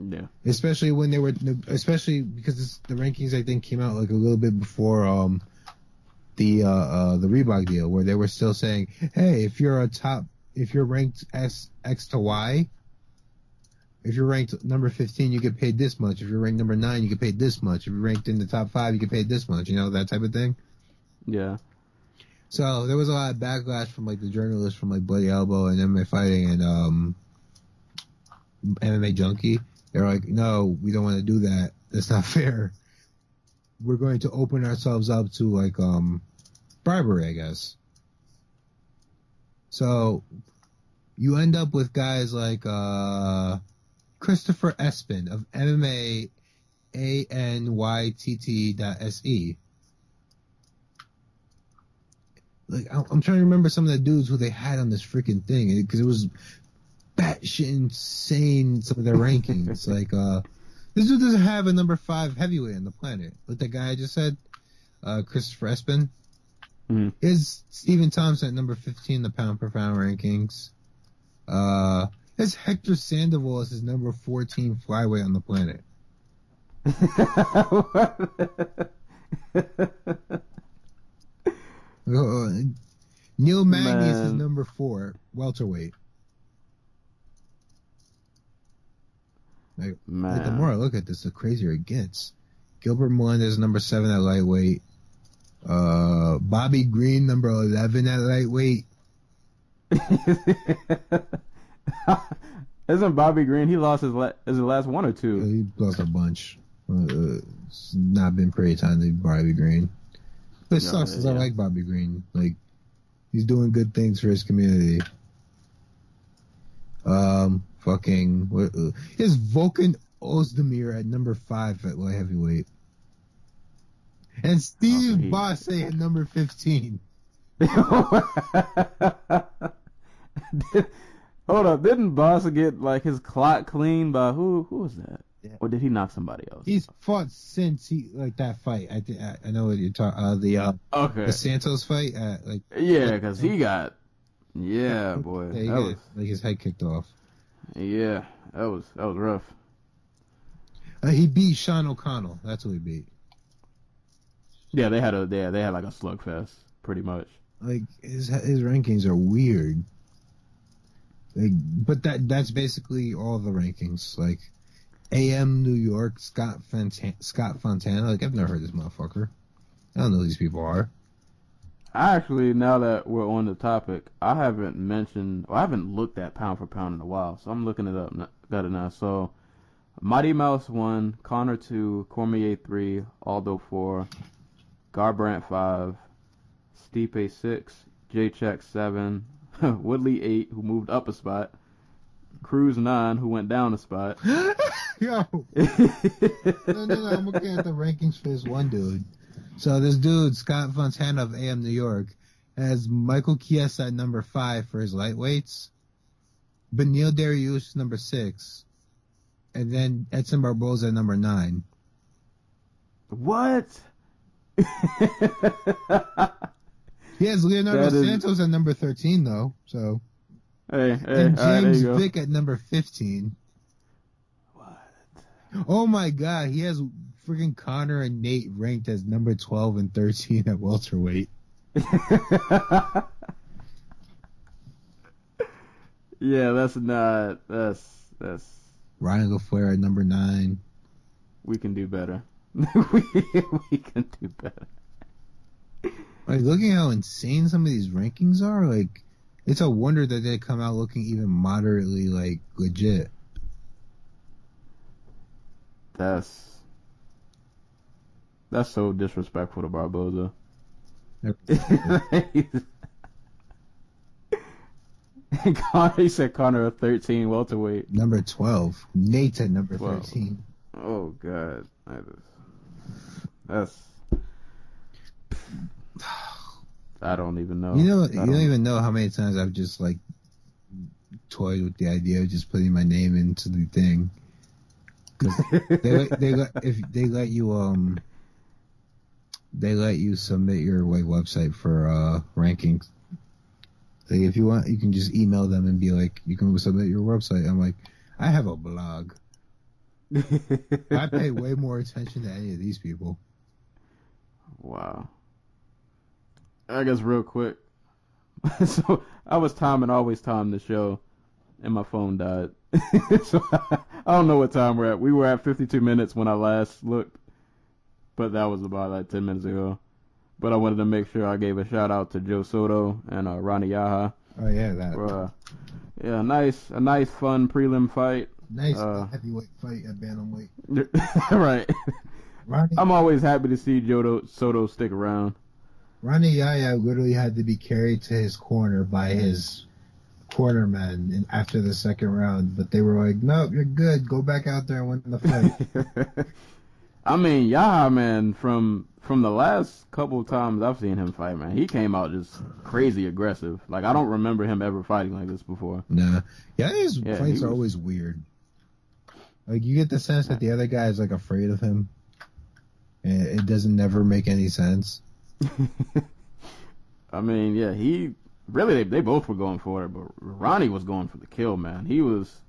S2: Yeah,
S3: especially when they were especially because the rankings I think came out like a little bit before um the uh, uh the Reebok deal where they were still saying hey if you're a top if you're ranked S X to Y if you're ranked number 15 you get paid this much. If you're ranked number 9 you get paid this much. If you're ranked in the top 5 you get paid this much you know that type of thing.
S2: Yeah,
S3: so there was a lot of backlash from like the journalists from like Bloody Elbow and MMA Fighting and um MMA Junkie. They're like, no, we don't want to do that. That's not fair. We're going to open ourselves up to like um bribery, I guess. So you end up with guys like uh Christopher Espin of MMA A-N-Y-T-T.se. Like, I'm trying to remember some of the dudes who they had on this freaking thing because it was batshit insane. Some of their rankings, like, uh, this dude doesn't have a number five heavyweight on the planet. Like that guy I just said, uh, Christopher Espin.
S2: Mhm.
S3: Is Stephen Thompson at number 15 in the pound per pound rankings. Uh, is Hector Sandoval as his number 14 flyweight on the planet. Uh, Neil Magny is his number four welterweight. Like, like, the more I look at this, the crazier it gets. Gilbert Melendez is number seven at lightweight. Uh, Bobby Green number eleven at lightweight.
S2: Isn't Bobby Green? He lost his la- last one or two.
S3: He lost a bunch. Uh, uh, it's not been pretty time to Bobby Green. It
S2: No,
S3: sucks because I like Bobby Green. Like he's doing good things for his community. Um, fucking what? Uh, is Volkan Oezdemir at number five at light heavyweight, and Steve
S2: Oh,
S3: Bosse at number fifteen.
S2: Hold up, didn't Boss get like his clock cleaned by who? Who was that? Or did he knock somebody else?
S3: He's fought since he like that fight. I think I, I know what you're talking. Uh, the uh,
S2: okay.
S3: the Santos fight. Uh, like
S2: Yeah, because he got. Yeah, boy.
S3: yeah, he
S2: that
S3: got,
S2: was.
S3: like his head kicked off.
S2: Yeah, that was that was rough.
S3: Uh, he beat Sean O'Connell. That's who he beat.
S2: Yeah, they had a yeah they had like a slugfest pretty much.
S3: Like his his rankings are weird. Like, but that that's basically all the rankings. Like AM New York, Scott Fontana, Scott Fontana. Like I've never heard this motherfucker. I don't know who these people are.
S2: Actually now that we're on the topic, I haven't mentioned I haven't looked at pound for pound in a while, so I'm looking it up. Got it now. So, Mighty Mouse one, Conor two, Cormier three, Aldo four, Garbrandt five, Stipe six, J Check seven, Woodley eight, who moved up a spot, Cruz nine, who went down a spot.
S3: Yo, no, no, no. I'm looking at the rankings for this one dude. So this dude, Scott Fontana of AM New York, has Michael Chiesa at number five for his lightweights, Beneil Dariush number six, and then Edson Barboza at number nine.
S2: what?
S3: He has Leonardo
S2: is-
S3: Santos at number thirteen though. So
S2: hey, hey,
S3: and
S2: right,
S3: James
S2: go.
S3: Vick at number fifteen.
S2: What?
S3: Oh my God, he has freaking Conor and Nate ranked as number twelve and thirteen at welterweight.
S2: yeah, that's not. That's that's.
S3: Ryan LaFlare at number nine.
S2: We can do better. we, we can do better.
S3: Like looking how insane some of these rankings are, like it's a wonder that they come out looking even moderately like legit.
S2: That's that's so disrespectful to Barboza. Conor, he said Conor a thirteen welterweight.
S3: Number twelve. Nate's at number
S2: Twelve.
S3: thirteen.
S2: Oh God, that is, that's. I don't even know.
S3: You know, you don't even know how many times I've just like toyed with the idea of just putting my name into the thing. they they let, if they let you um they let you submit your like website for uh rankings. Like if you want, you can just email them and be like, you can submit your website. I'm like, I have a blog. I pay way more attention to any of these people.
S2: Wow. I guess real quick. so I was timing, always time the show, and my phone died. so I don't know what time we're at. We were at 52 minutes when I last looked, but that was about like 10 minutes ago. But I wanted to make sure I gave a shout out to Joe Soto and uh, Rani Yahya.
S3: Oh yeah, that
S2: For, uh, yeah, nice, a nice, fun prelim fight.
S3: nice
S2: uh,
S3: heavyweight fight at bantamweight.
S2: right.
S3: Rani,
S2: I'm always happy to see Joe Soto stick around.
S3: Rani Yahya literally had to be carried to his corner by mm-hmm. his cornermen in, after the second round, but they were like, "Nope, you're good. Go back out there and win the fight."
S2: I mean, yeah, man. From from the last couple of times I've seen him fight, man, he came out just crazy aggressive. Like I don't remember him ever fighting like this before.
S3: nah, Yahya's
S2: Yeah,
S3: fights
S2: he
S3: are always weird. Like you get the sense that the other guy is like afraid of him, and it doesn't never make any sense.
S2: I mean, yeah, he really they, they both were going for it, but Rani was going for the kill, man. He was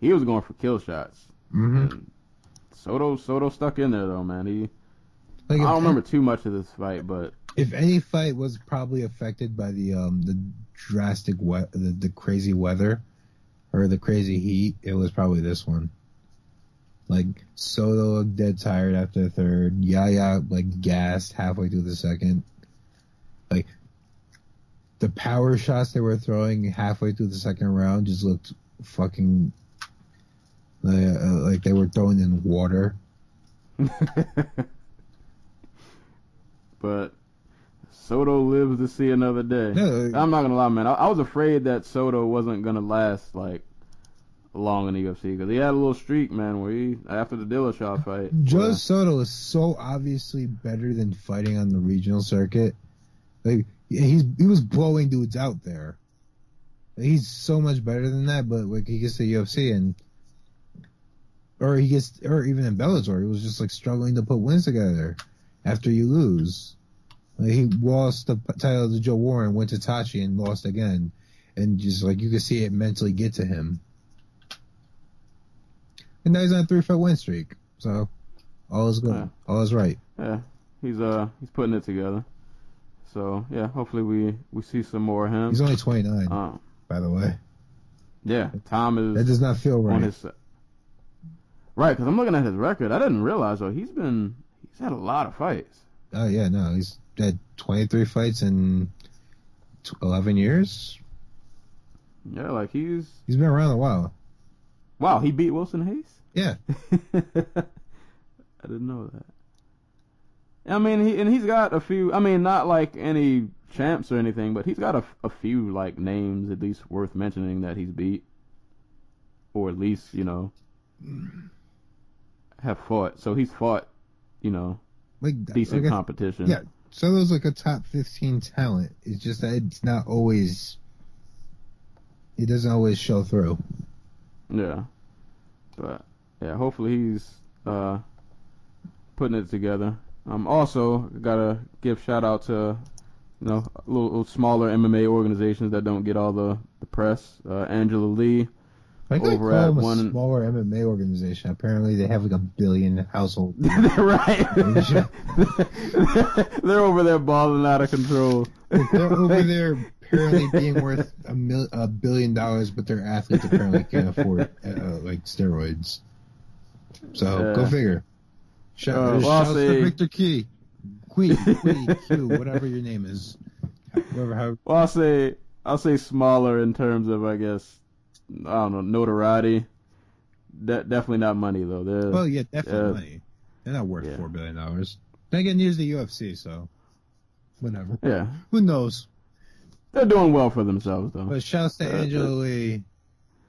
S2: he was going for kill shots.
S3: Mm-hmm.
S2: Soto Soto stuck in there though, man. He
S3: Like
S2: I don't remember too much of this fight, but
S3: if any fight was probably affected by the um the drastic we- the, the crazy weather or the crazy heat, it was probably this one. Like Soto looked dead tired after the third. Yahya like gassed halfway through the second. Like the power shots they were throwing halfway through the second round just looked fucking like, uh, like they were throwing in water.
S2: but Soto lives to see another day.
S3: No,
S2: I'm not gonna lie, man. I, I was afraid that Soto wasn't gonna last like long in the UFC because he had a little streak, man. Where he after the Dillashaw fight,
S3: Joe
S2: where-
S3: Soto is so obviously better than fighting on the regional circuit. Like he's he was blowing dudes out there. He's so much better than that, but like he gets to UFC and or he gets, or even in Bellator, he was just like struggling to put wins together after you lose. Like he lost the title to Joe Warren, went to Tachi and lost again, and just like you could see it mentally get to him. And now he's on a three fight win streak, so all is good,
S2: Yeah.
S3: all is right.
S2: Yeah, he's uh he's putting it together. So yeah, hopefully we we see some more of him.
S3: He's only 29,
S2: Um,
S3: by the way.
S2: yeah, Tom is
S3: That does not feel
S2: on
S3: right.
S2: his right because I'm looking at his record. I didn't realize though he's been he's had a lot of fights.
S3: Oh yeah, no, he's had 23 fights in tw- 11 years.
S2: Yeah, like he's
S3: He's been around a while.
S2: Wow. He beat Wilson Reis.
S3: Yeah,
S2: I didn't know that. I mean, he and he's got a few. I mean, not like any champs or anything, but he's got a, a few like names at least worth mentioning that he's beat, or at least you know have fought. So he's fought, you know,
S3: like
S2: decent
S3: like I-
S2: competition.
S3: Yeah, Soto's like a top 15 talent. It's just that it's not always. It doesn't always show through.
S2: Yeah. But yeah, hopefully he's uh putting it together. Um also gotta give shout out to you know little, little smaller MMA organizations that don't get all the, the press. Uh Angela Lee.
S3: I gotta
S2: Over at one-
S3: smaller MMA organization. Apparently, they have like a billion households.
S2: right. They're over there balling out of control.
S3: They're over there apparently being worth a, mil- a billion dollars, but their athletes apparently can't afford uh, like steroids. So
S2: Yeah.
S3: go figure. Shout,
S2: Uh, well, I'll
S3: to Victor Key, Queen, Queen, Q, whatever your name is. Whoever, how,
S2: Well I'll say I'll say smaller in terms of I guess I don't know, notoriety. De- definitely not money though. They're
S3: well, yeah, definitely
S2: Uh,
S3: money. They're not worth
S2: yeah.
S3: four billion dollars. Then again, here's the UFC, so whatever.
S2: yeah.
S3: Who knows?
S2: They're doing well for themselves though.
S3: But shouts to
S2: Uh,
S3: Angela
S2: uh,
S3: Lee,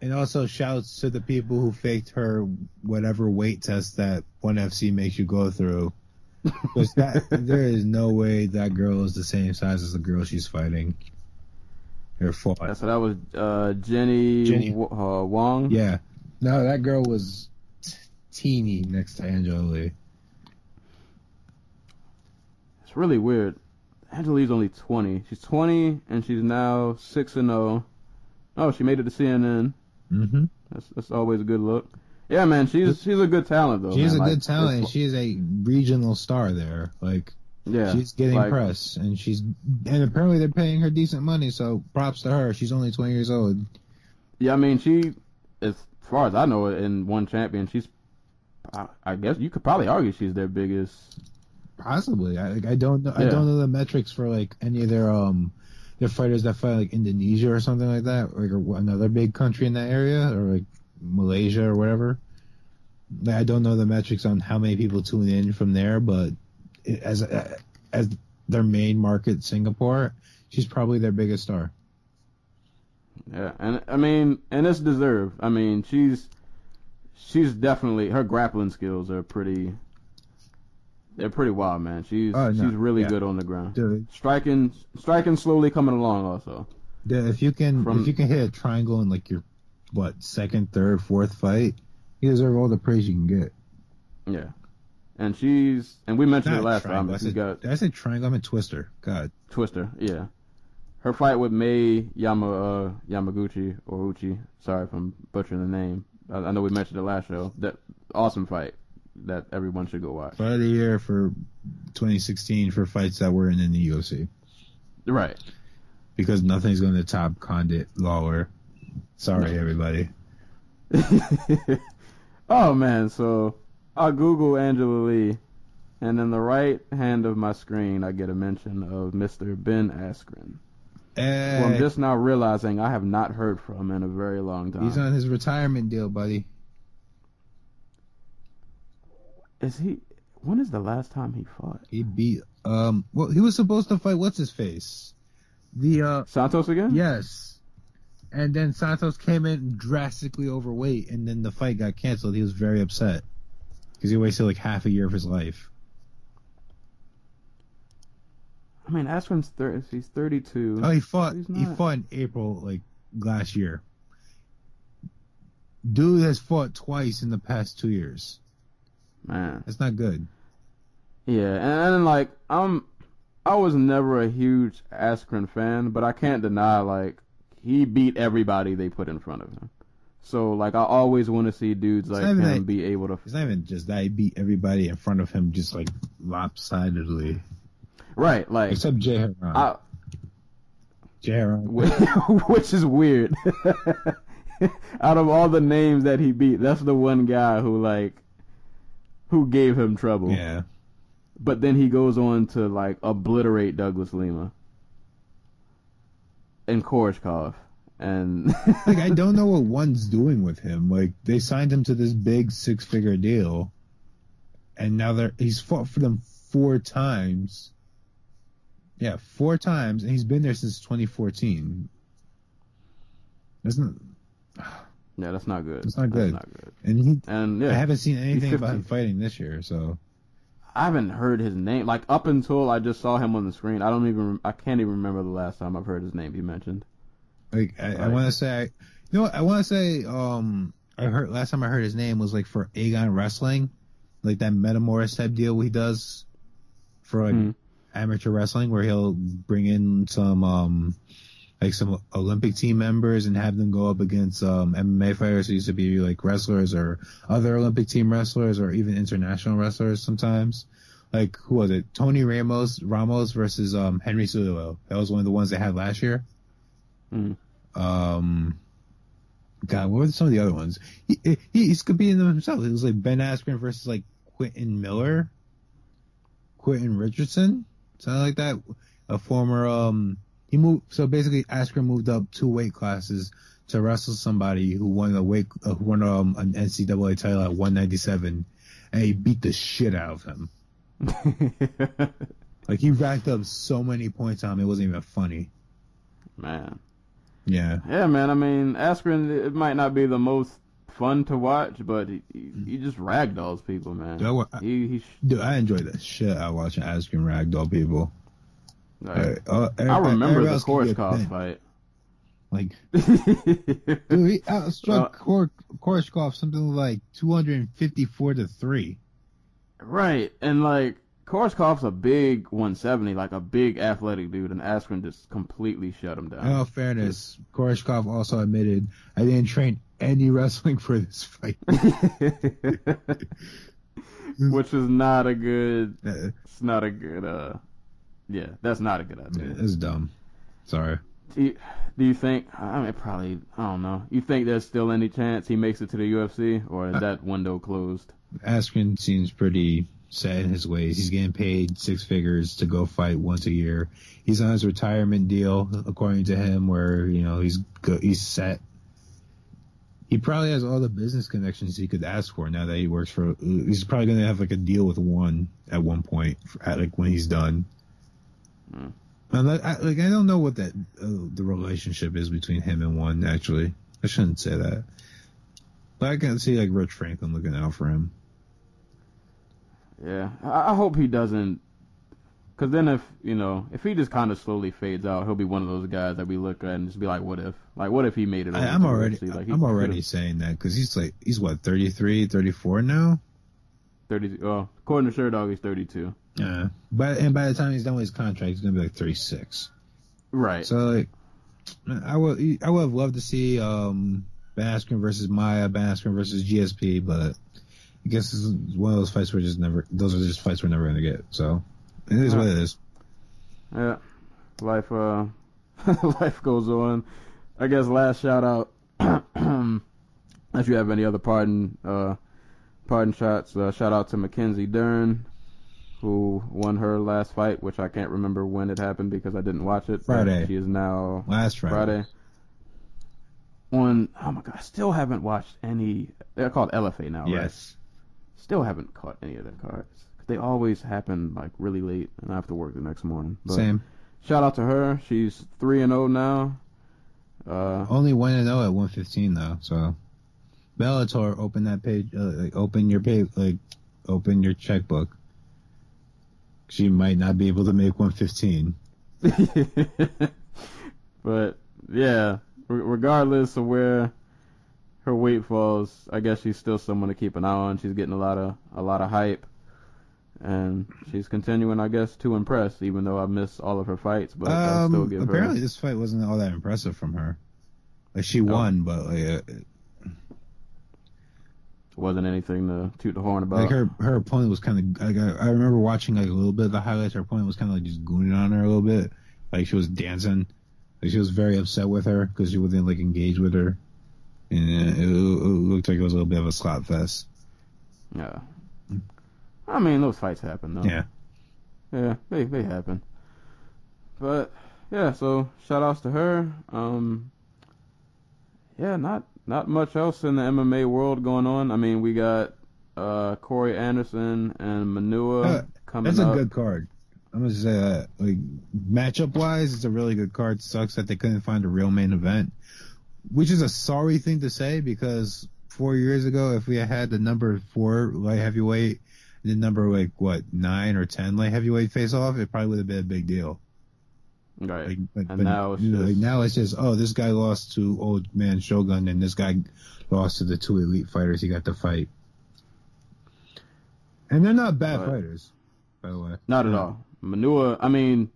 S3: and also shouts to the people who faked her whatever weight test that ONE FC makes you go through. Because that there is no way that girl is the same size as the girl she's fighting. Her fought.
S2: Yeah, so that was uh, Jenny,
S3: Jenny.
S2: Wa- uh, Wong.
S3: Yeah. No, that girl was t- teeny next to Angela Lee.
S2: It's really weird. Angela Lee's only 20. She's 20 and she's now 6 and 0. Oh, she made it to CNN.
S3: Mm-hmm.
S2: That's that's always a good look. Yeah, man, she's she's a good talent though.
S3: She's
S2: man.
S3: a
S2: Like,
S3: good talent.
S2: it's-
S3: She is a regional star there. Like
S2: yeah,
S3: she's getting
S2: like,
S3: press, and she's and apparently they're paying her decent money. So props to her. She's only 20 years old.
S2: Yeah, I mean, she, as far as I know, in one champion, she's. I, I guess you could probably argue she's their biggest.
S3: Possibly. I like, I don't know. I don't know the metrics for like any of their um their fighters that fight like Indonesia or something like that, like or another big country in that area, or like Malaysia or whatever. Like, I don't know the metrics on how many people tune in from there, but it, as as their main market, Singapore, she's probably their biggest star.
S2: Yeah, and I mean, and it's deserved. I mean, she's she's definitely her grappling skills are pretty. They're pretty wild, man. She's
S3: Oh, no,
S2: she's really
S3: yeah.
S2: good on the ground.
S3: Dude,
S2: Striking, striking slowly coming along. Also,
S3: the- if you can
S2: From-
S3: if you can hit a triangle in like your what second, third, fourth fight, you deserve all the praise you can get.
S2: yeah, and she's and we mentioned it last time.
S3: I said,
S2: got
S3: did I said triangle. I meant twister. God.
S2: Twister. Yeah, her fight with May Yama uh, Yamaguchi or Uchi. Sorry if I'm butchering the name. I, I know we mentioned it last show. That awesome fight that everyone should go watch.
S3: Fight of the year for 2016 for fights that were in, the UFC
S2: Right.
S3: because nothing's going to top Condit Lawler. Sorry, everybody.
S2: oh man, so I Google Angela Lee, and in the right hand of my screen, I get a mention of Mr. Ben Askren, who I'm just now realizing I have not heard from in a very long time.
S3: he's on his retirement deal, buddy.
S2: Is he? When is the last time he fought?
S3: He beat um. Well, he was supposed to fight what's his face, the uh
S2: Santos again?
S3: yes, and then Santos came in drastically overweight, and then the fight got canceled. He was very upset because he wasted like half a year of his life.
S2: I mean, Askren's thir- he's 32.
S3: Oh, he fought.
S2: He's
S3: He fought in April like last year. dude has fought twice in the past two years.
S2: Man.
S3: It's not good.
S2: Yeah, and, and like I'm, I was never a huge Askren fan, but I can't deny like he beat everybody they put in front of him. So like I always want to see dudes like him
S3: that-
S2: be able to.
S3: It's not even just that he beat everybody in front of him just like lopsidedly,
S2: Right, like
S3: except Jay Hieron.
S2: I,
S3: Jay Hieron.
S2: which is weird. Out of all the names that he beat, that's the one guy who like who gave him trouble.
S3: Yeah.
S2: But then he goes on to like obliterate Douglas Lima and Koreshkov and
S3: like I don't know what one's doing with him. Like they signed him to this big six figure deal, and now they're he's fought for them four times. Yeah, four times, and he's been there since 2014. That's not,
S2: yeah, that's not good.
S3: It's not good.
S2: That's not good.
S3: and he.
S2: And yeah,
S3: I haven't seen anything about him fighting this year, so
S2: I haven't heard his name like up until I just saw him on the screen. I don't even I can't even remember the last time I've heard his name be mentioned.
S3: like I, I want to say, you know, what, I want to say, um, I heard last time I heard his name was like for Agon Wrestling, like that Metamorph type deal he does for like
S2: Hmm.
S3: amateur wrestling, where he'll bring in some um like some Olympic team members and have them go up against um MMA fighters who used to be like wrestlers or other Olympic team wrestlers or even international wrestlers sometimes. Like who was it? Tony Ramos Ramos versus um Henry Cejudo. That was one of the ones they had last year.
S2: Hmm.
S3: Um, God, what were some of the other ones? He, he he's competing them himself. It was like Ben Askren versus like Quentin Miller, Quentin Richardson, something like that. A former um, he moved. So basically, Askren moved up two weight classes to wrestle somebody who won a weight, uh, who won um an NCAA title at 197, and he beat the shit out of him. Like he racked up so many points on him, it wasn't even funny.
S2: man.
S3: Yeah.
S2: Yeah, man. I mean, Askren, it might not be the most fun to watch, but he, he, he just ragdolls people, man.
S3: Dude, I
S2: He, he, sh-
S3: Dude, I enjoyed the shit out of watching Askren ragdoll people.
S2: Like,
S3: Uh,
S2: I remember the
S3: everybody else can get
S2: Koreshkov
S3: bent.
S2: fight.
S3: Like, dude, he outstruck
S2: Well-
S3: Kor- Koreshkov something like 254 to 3.
S2: right, and like Koreshkov's a big 170, like a big athletic dude, and Askren just completely shut him
S3: In
S2: down.
S3: all fairness, Koreshkov also admitted, I didn't train any wrestling for this fight.
S2: Which is not a good.
S3: Uh,
S2: It's not a good. uh Yeah, that's not a good idea.
S3: it's dumb. Sorry.
S2: Do you, do you think? I mean, probably. I don't know. You think there's still any chance he makes it to the UFC, or is uh, that window closed?
S3: Askren seems pretty set in his ways. He's getting paid six figures to go fight once a year. He's on his retirement deal, according to him, where you know he's go, he's set. He probably has all the business connections he could ask for now that he works for. He's probably going to have like a deal with one at one point, at like when he's done. And like I, like I don't know what that uh, the relationship is between him and one. Actually, I shouldn't say that, but I can see like Rich Franklin looking out for him.
S2: Yeah, I, I hope he doesn't. Because then, if you know, if he just kind of slowly fades out, he'll be one of those guys that we look at and just be like, "What if? Like, what if he made it?"
S3: I, I'm already,
S2: Like,
S3: I'm already
S2: could've-
S3: saying that because he's like, he's what, 33, 34 now?
S2: thirty. Oh, according to Sherdog, he's thirty-two.
S3: Yeah. But and by the time he's done with his contract, he's gonna be like 36.
S2: Right.
S3: So like, I would, I would have loved to see um Ben Askren versus Maia, Ben Askren versus GSP, but I guess this is one of those fights we're just never, those are just fights we're never gonna get. So it is what it is.
S2: Yeah, life uh, life goes on. I guess last shout out. if you have any other pardon uh, pardon shots, uh, shout out to Mackenzie Dern, who won her last fight, which I can't remember when it happened because I didn't watch it.
S3: Friday.
S2: She is now
S3: Last Friday.
S2: Friday. On oh my god, I still haven't watched any. They're called LFA now, right?
S3: Yes.
S2: Still haven't caught any of their cards. They always happen like really late, and I have to work the next morning. But
S3: Same.
S2: Shout out to her. She's three and zero now. Uh,
S3: Only one and zero at 115 though. So Bellator, open that page. Uh, like, open your page. Like open your checkbook. She might not be able to make 115.
S2: but yeah, regardless of where her weight falls, I guess she's still someone to keep an eye on. She's getting a lot of a lot of hype, and she's continuing, I guess, to impress. Even though I miss all of her fights, but I still
S3: Um,
S2: give
S3: apparently
S2: her.
S3: this fight wasn't all that impressive from her. Like she
S2: No.
S3: won, but like,
S2: wasn't anything to toot the horn about.
S3: like her her opponent was kind of. Like, I, I remember watching like a little bit of the highlights. Her opponent was kind of like just gooning on her a little bit. Like she was dancing. Like she was very upset with her because she wasn't like engaged with her, and uh, it, it looked like it was a little bit of a slap fest.
S2: yeah. I mean, those fights happen though.
S3: Yeah.
S2: Yeah, they they happen. But yeah, so shout outs to her. Um Yeah, not not much else in the MMA world going on. I mean we got uh Corey Anderson and Manuwa
S3: Uh,
S2: coming
S3: That's a
S2: up.
S3: good card. I'm gonna say that. Like matchup wise, it's a really good card. Sucks that they couldn't find a real main event, which is a sorry thing to say because four years ago, if we had had the number four light heavyweight, and the number like what nine or ten light heavyweight face off, it probably would have been a big deal.
S2: Right.
S3: Like,
S2: And now it's
S3: know, like,
S2: just-
S3: now it's just oh, this guy lost to old man Shogun, and this guy lost to the two elite fighters he got to fight. And they're not bad fighters, by the way.
S2: Not at all. Manuwa, I mean,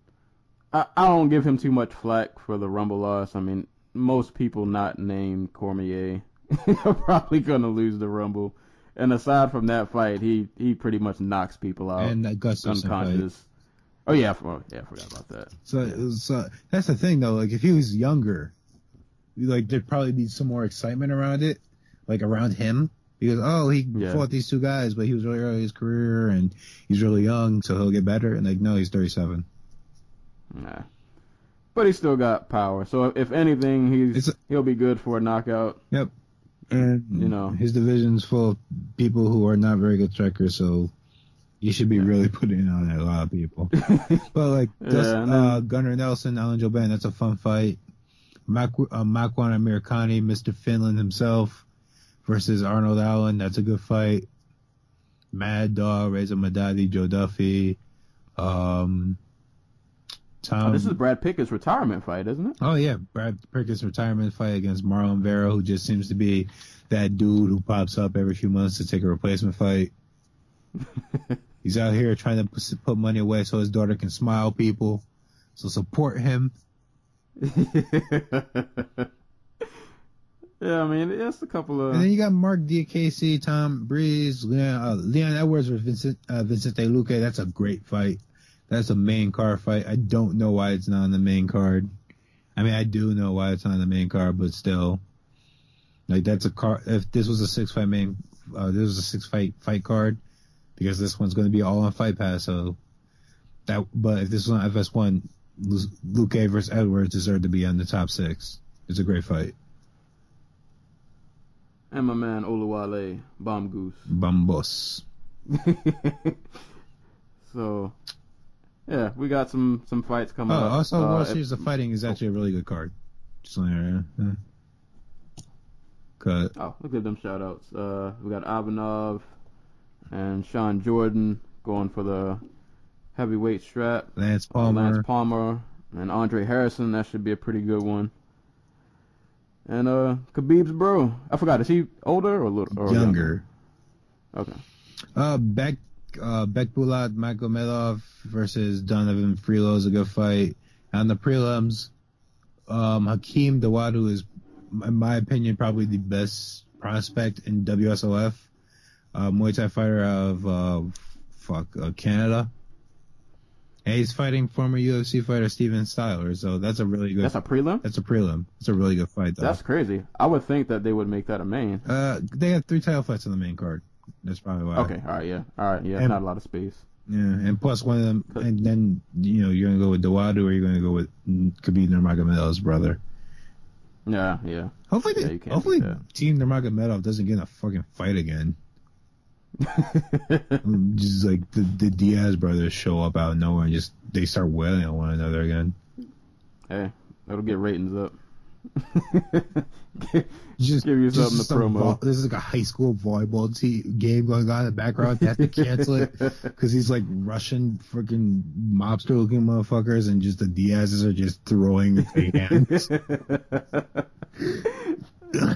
S2: I, I don't give him too much flack for the Rumble loss. I mean, most people not named Cormier are probably going to lose the Rumble. And aside from that fight, he, he pretty much knocks people out
S3: and that Gustafsson fight.
S2: Oh yeah, for, yeah, I forgot about that.
S3: So, so that's the thing though. Like if he was younger, like there'd probably be some more excitement around it, like around him, because oh he
S2: Yeah.
S3: fought these two guys, but he was really early in his career and he's really young, so he'll get better. And like no, he's 37.
S2: Nah. But he still got power. So if anything, he's
S3: a-
S2: he'll be good for a knockout.
S3: Yep. And
S2: You know.
S3: his division's full of people who are not very good strikers, so you should be really putting on a lot of people. but like
S2: Yeah,
S3: this,
S2: and
S3: uh, Gunnar Nelson, Alan Jouban, that's a fun fight. Mak- uh, Makwan Amirkhani, Mr. Finland himself, versus Arnold Allen, that's a good fight. Mad Dog, Reza Madadi, Joe Duffy, um, Tom.
S2: Oh, this is Brad Pickett's retirement fight, isn't it?
S3: Oh yeah, Brad Pickett's retirement fight against Marlon Vera, who just seems to be that dude who pops up every few months to take a replacement fight. He's out here trying to put money away so his daughter can smile people. So support him.
S2: yeah, I mean, it's a couple of.
S3: And then you got Marc Diakiese, Tom Breese, Leon, uh, Leon Edwards versus Vincent uh, Vicente Luque. That's a great fight. That's a main card fight. I don't know why it's not on the main card. I mean, I do know why it's not on the main card, but still, like that's a card. If this was a six fight main, uh, this was a six fight fight card because this one's going to be all on Fight Pass. So that, but if this was on FS1, Luque versus Edwards deserved to be on the top six. It's a great fight.
S2: and my man Oluwale Bamgbose.
S3: Bambos.
S2: so, yeah, we got some some fights coming
S3: Oh,
S2: up.
S3: also,
S2: Uh,
S3: World
S2: if-
S3: Series of Fighting is actually a really good card. Just you know, yeah. Cut.
S2: Oh, look at them shout outs. Uh, we got Ivanov and Shawn Jordan going for the heavyweight strap.
S3: Lance
S2: Uh,
S3: Palmer.
S2: Lance Palmer and Andre Harrison. That should be a pretty good one. And uh, Khabib's bro. I forgot. Is he older or little? Or
S3: younger.
S2: Okay.
S3: Uh, Beck, uh, Beck Bulat, Magomedov versus Donovan Frelow is a good fight. On the prelims, um, Hakeem Dawodu is, in my opinion, probably the best prospect in WSOF. Uh, Muay Thai fighter out of, uh, fuck, uh, Canada. And he's fighting former UFC fighter Steven Styler, so that's a really good.
S2: That's a prelim.
S3: That's a prelim. It's a really good fight, though.
S2: That's crazy. I would think that they would make that a main.
S3: uh, they have three title fights on the main card. That's probably why.
S2: Okay. All right. Yeah. All right. Yeah.
S3: And-
S2: not a lot of space.
S3: Yeah, and plus one of them, and then you know you're gonna go with Dawodu or you're gonna go with Khabib Nurmagomedov's brother.
S2: Yeah. Yeah.
S3: Hopefully,
S2: Yeah,
S3: they-
S2: you can't
S3: hopefully. Team Nurmagomedov doesn't get in a fucking fight again. just like the, the Diaz brothers show up out of nowhere and just they start wailing on one another again.
S2: hey, that'll get ratings up.
S3: Just
S2: Give you
S3: just
S2: something to
S3: some
S2: promo.
S3: vo- this is like a high school volleyball te- game going on in the background. They have to cancel it because he's like Russian freaking mobster looking motherfuckers, and just the Diaz's are just throwing their hands.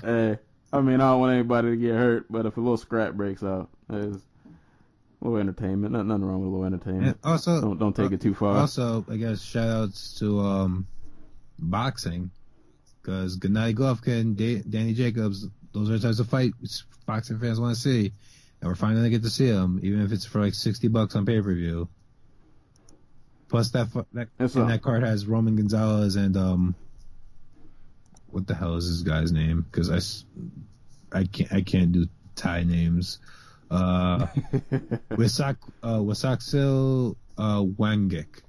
S2: hey, I mean, I don't want anybody to get hurt, but if a little scrap breaks out, it's a little entertainment. Nothing, nothing wrong with a little
S3: And
S2: entertainment.
S3: also,
S2: Don't don't take it too far.
S3: Also, I guess shout outs to um, boxing because Gennady Golovkin, Da- Danny Jacobs, those are the types of fights boxing fans want to see, and we're finally gonna get to see them, even if it's for like sixty bucks on pay per view. Plus that that and that card has Roman Gonzalez and um, what the hell is this guy's name? Because I, I can't I can't do Thai names. Uh, Wasak uh, Wasaksil uh, Wangik.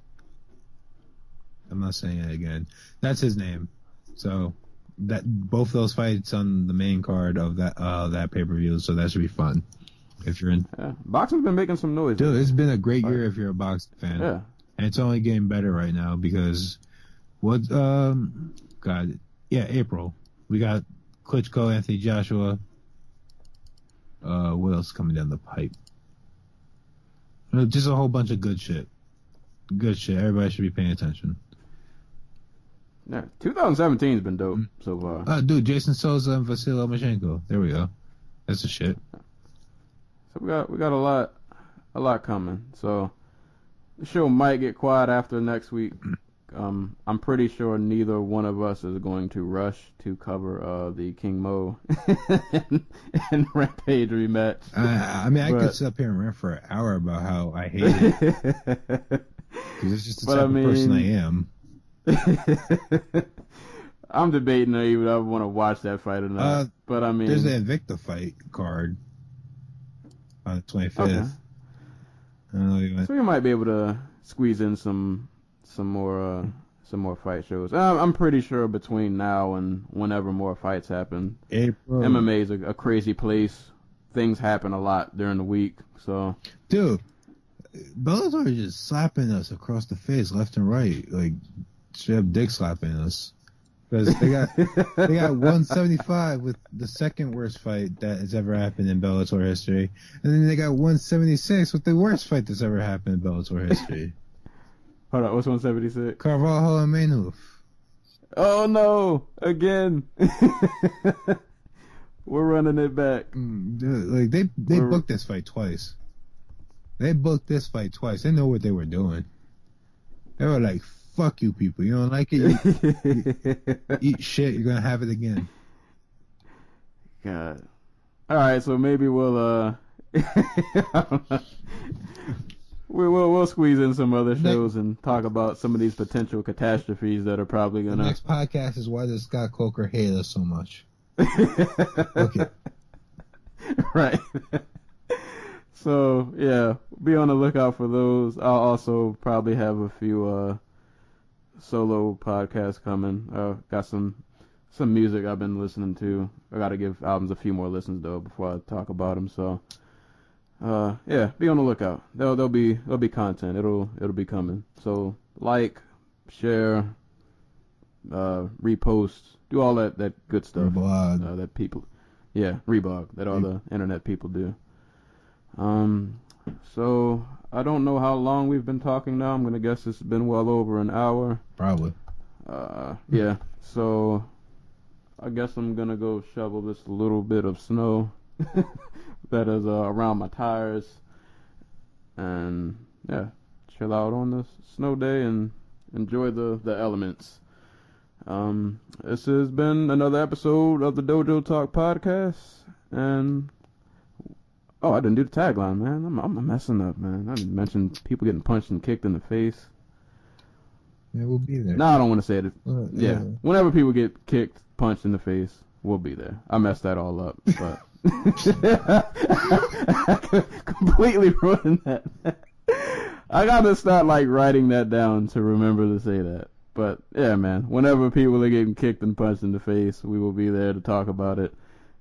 S3: I'm not saying it again. That's his name. So that both those fights on the main card of that uh, that pay per view. So that should be fun. If you're in,
S2: yeah. Boxing's been making some noise.
S3: dude, it's been a great year if you're a boxing fan,
S2: yeah.
S3: and it's only getting better right now because what? Um, God, yeah, April. We got Klitschko, Anthony Joshua. Uh, what else coming down the pipe? Uh, Just a whole bunch of good shit. Good shit. Everybody should be paying attention.
S2: Yeah. 2017's been dope
S3: Mm.
S2: so far.
S3: Uh, dude, Jason Sosa and Vasily Lomachenko. There we go. That's the shit.
S2: So we got we got a lot a lot coming. So the show might get quiet after next week. Um, I'm pretty sure neither one of us is going to rush to cover uh, the King Mo and, and Rampage rematch.
S3: I, I mean, I
S2: But-
S3: could sit up here and rant for an hour about how I hate it because it's just the type
S2: I
S3: of person I am.
S2: I'm debating even I want to watch that fight or not.
S3: Uh,
S2: but I mean,
S3: There's the Invicta fight card on the 25th.
S2: Okay.
S3: I don't know you want-
S2: so we might be able to squeeze in some some more uh, some more fight shows. I'm, I'm pretty sure between now and whenever more fights happen,
S3: April.
S2: MMA is a, a crazy place. Things happen a lot during the week, so
S3: Dude, Bellator is just slapping us across the face, left and right, like straight up dick slapping us. Because they got they got 175 with the second worst fight that has ever happened in Bellator history, and then they got 176 with the worst fight that's ever happened in Bellator history.
S2: Hold on. What's 176?
S3: Carvalho and Manhoef.
S2: Oh no! Again, we're running it back.
S3: Mm, dude, like they they
S2: We're-
S3: booked this fight twice. They booked this fight twice. They know what they were doing. They were like, "Fuck you, people. You don't like it? You eat shit. You're gonna have it again."
S2: God. All right, so maybe we'll uh, we will we'll squeeze in some other shows and talk about some of these potential catastrophes that are probably gonna.
S3: next podcast is why does Scott Coker hate us so much?
S2: okay. right. so yeah, be on the lookout for those. I'll also probably have a few uh solo podcasts coming. Uh, got some some music I've been listening to. I got to give albums a few more listens though before I talk about them. So uh yeah, be on the lookout. There'll there'll be there'll be content. It'll it'll be coming. So like, share, uh repost, do all that that good stuff
S3: Blog.
S2: uh, that people, yeah, reblog that all the internet people do. Um, so I don't know how long we've been talking now. I'm gonna guess it's been well over an hour.
S3: Probably.
S2: Uh, yeah. So I guess I'm gonna go shovel this little bit of snow that is uh, around my tires, and yeah, chill out on this snow day and enjoy the the elements. Um, this has been another episode of the Dojo Talk podcast, and oh, I didn't do the tagline, man. I'm I'm messing up, man. I didn't mention people getting punched and kicked in the face.
S3: Yeah, we'll be there.
S2: No, I don't want to say it.
S3: Uh,
S2: Yeah. Whenever people get kicked, punched in the face, we'll be there. I messed that all up, but completely ruined that. I gotta start like writing that down to remember to say that. But yeah, man. Whenever people are getting kicked and punched in the face, we will be there to talk about it.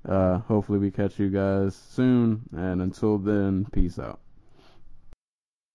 S2: Uh, hopefully we catch you guys soon, and until then, peace out.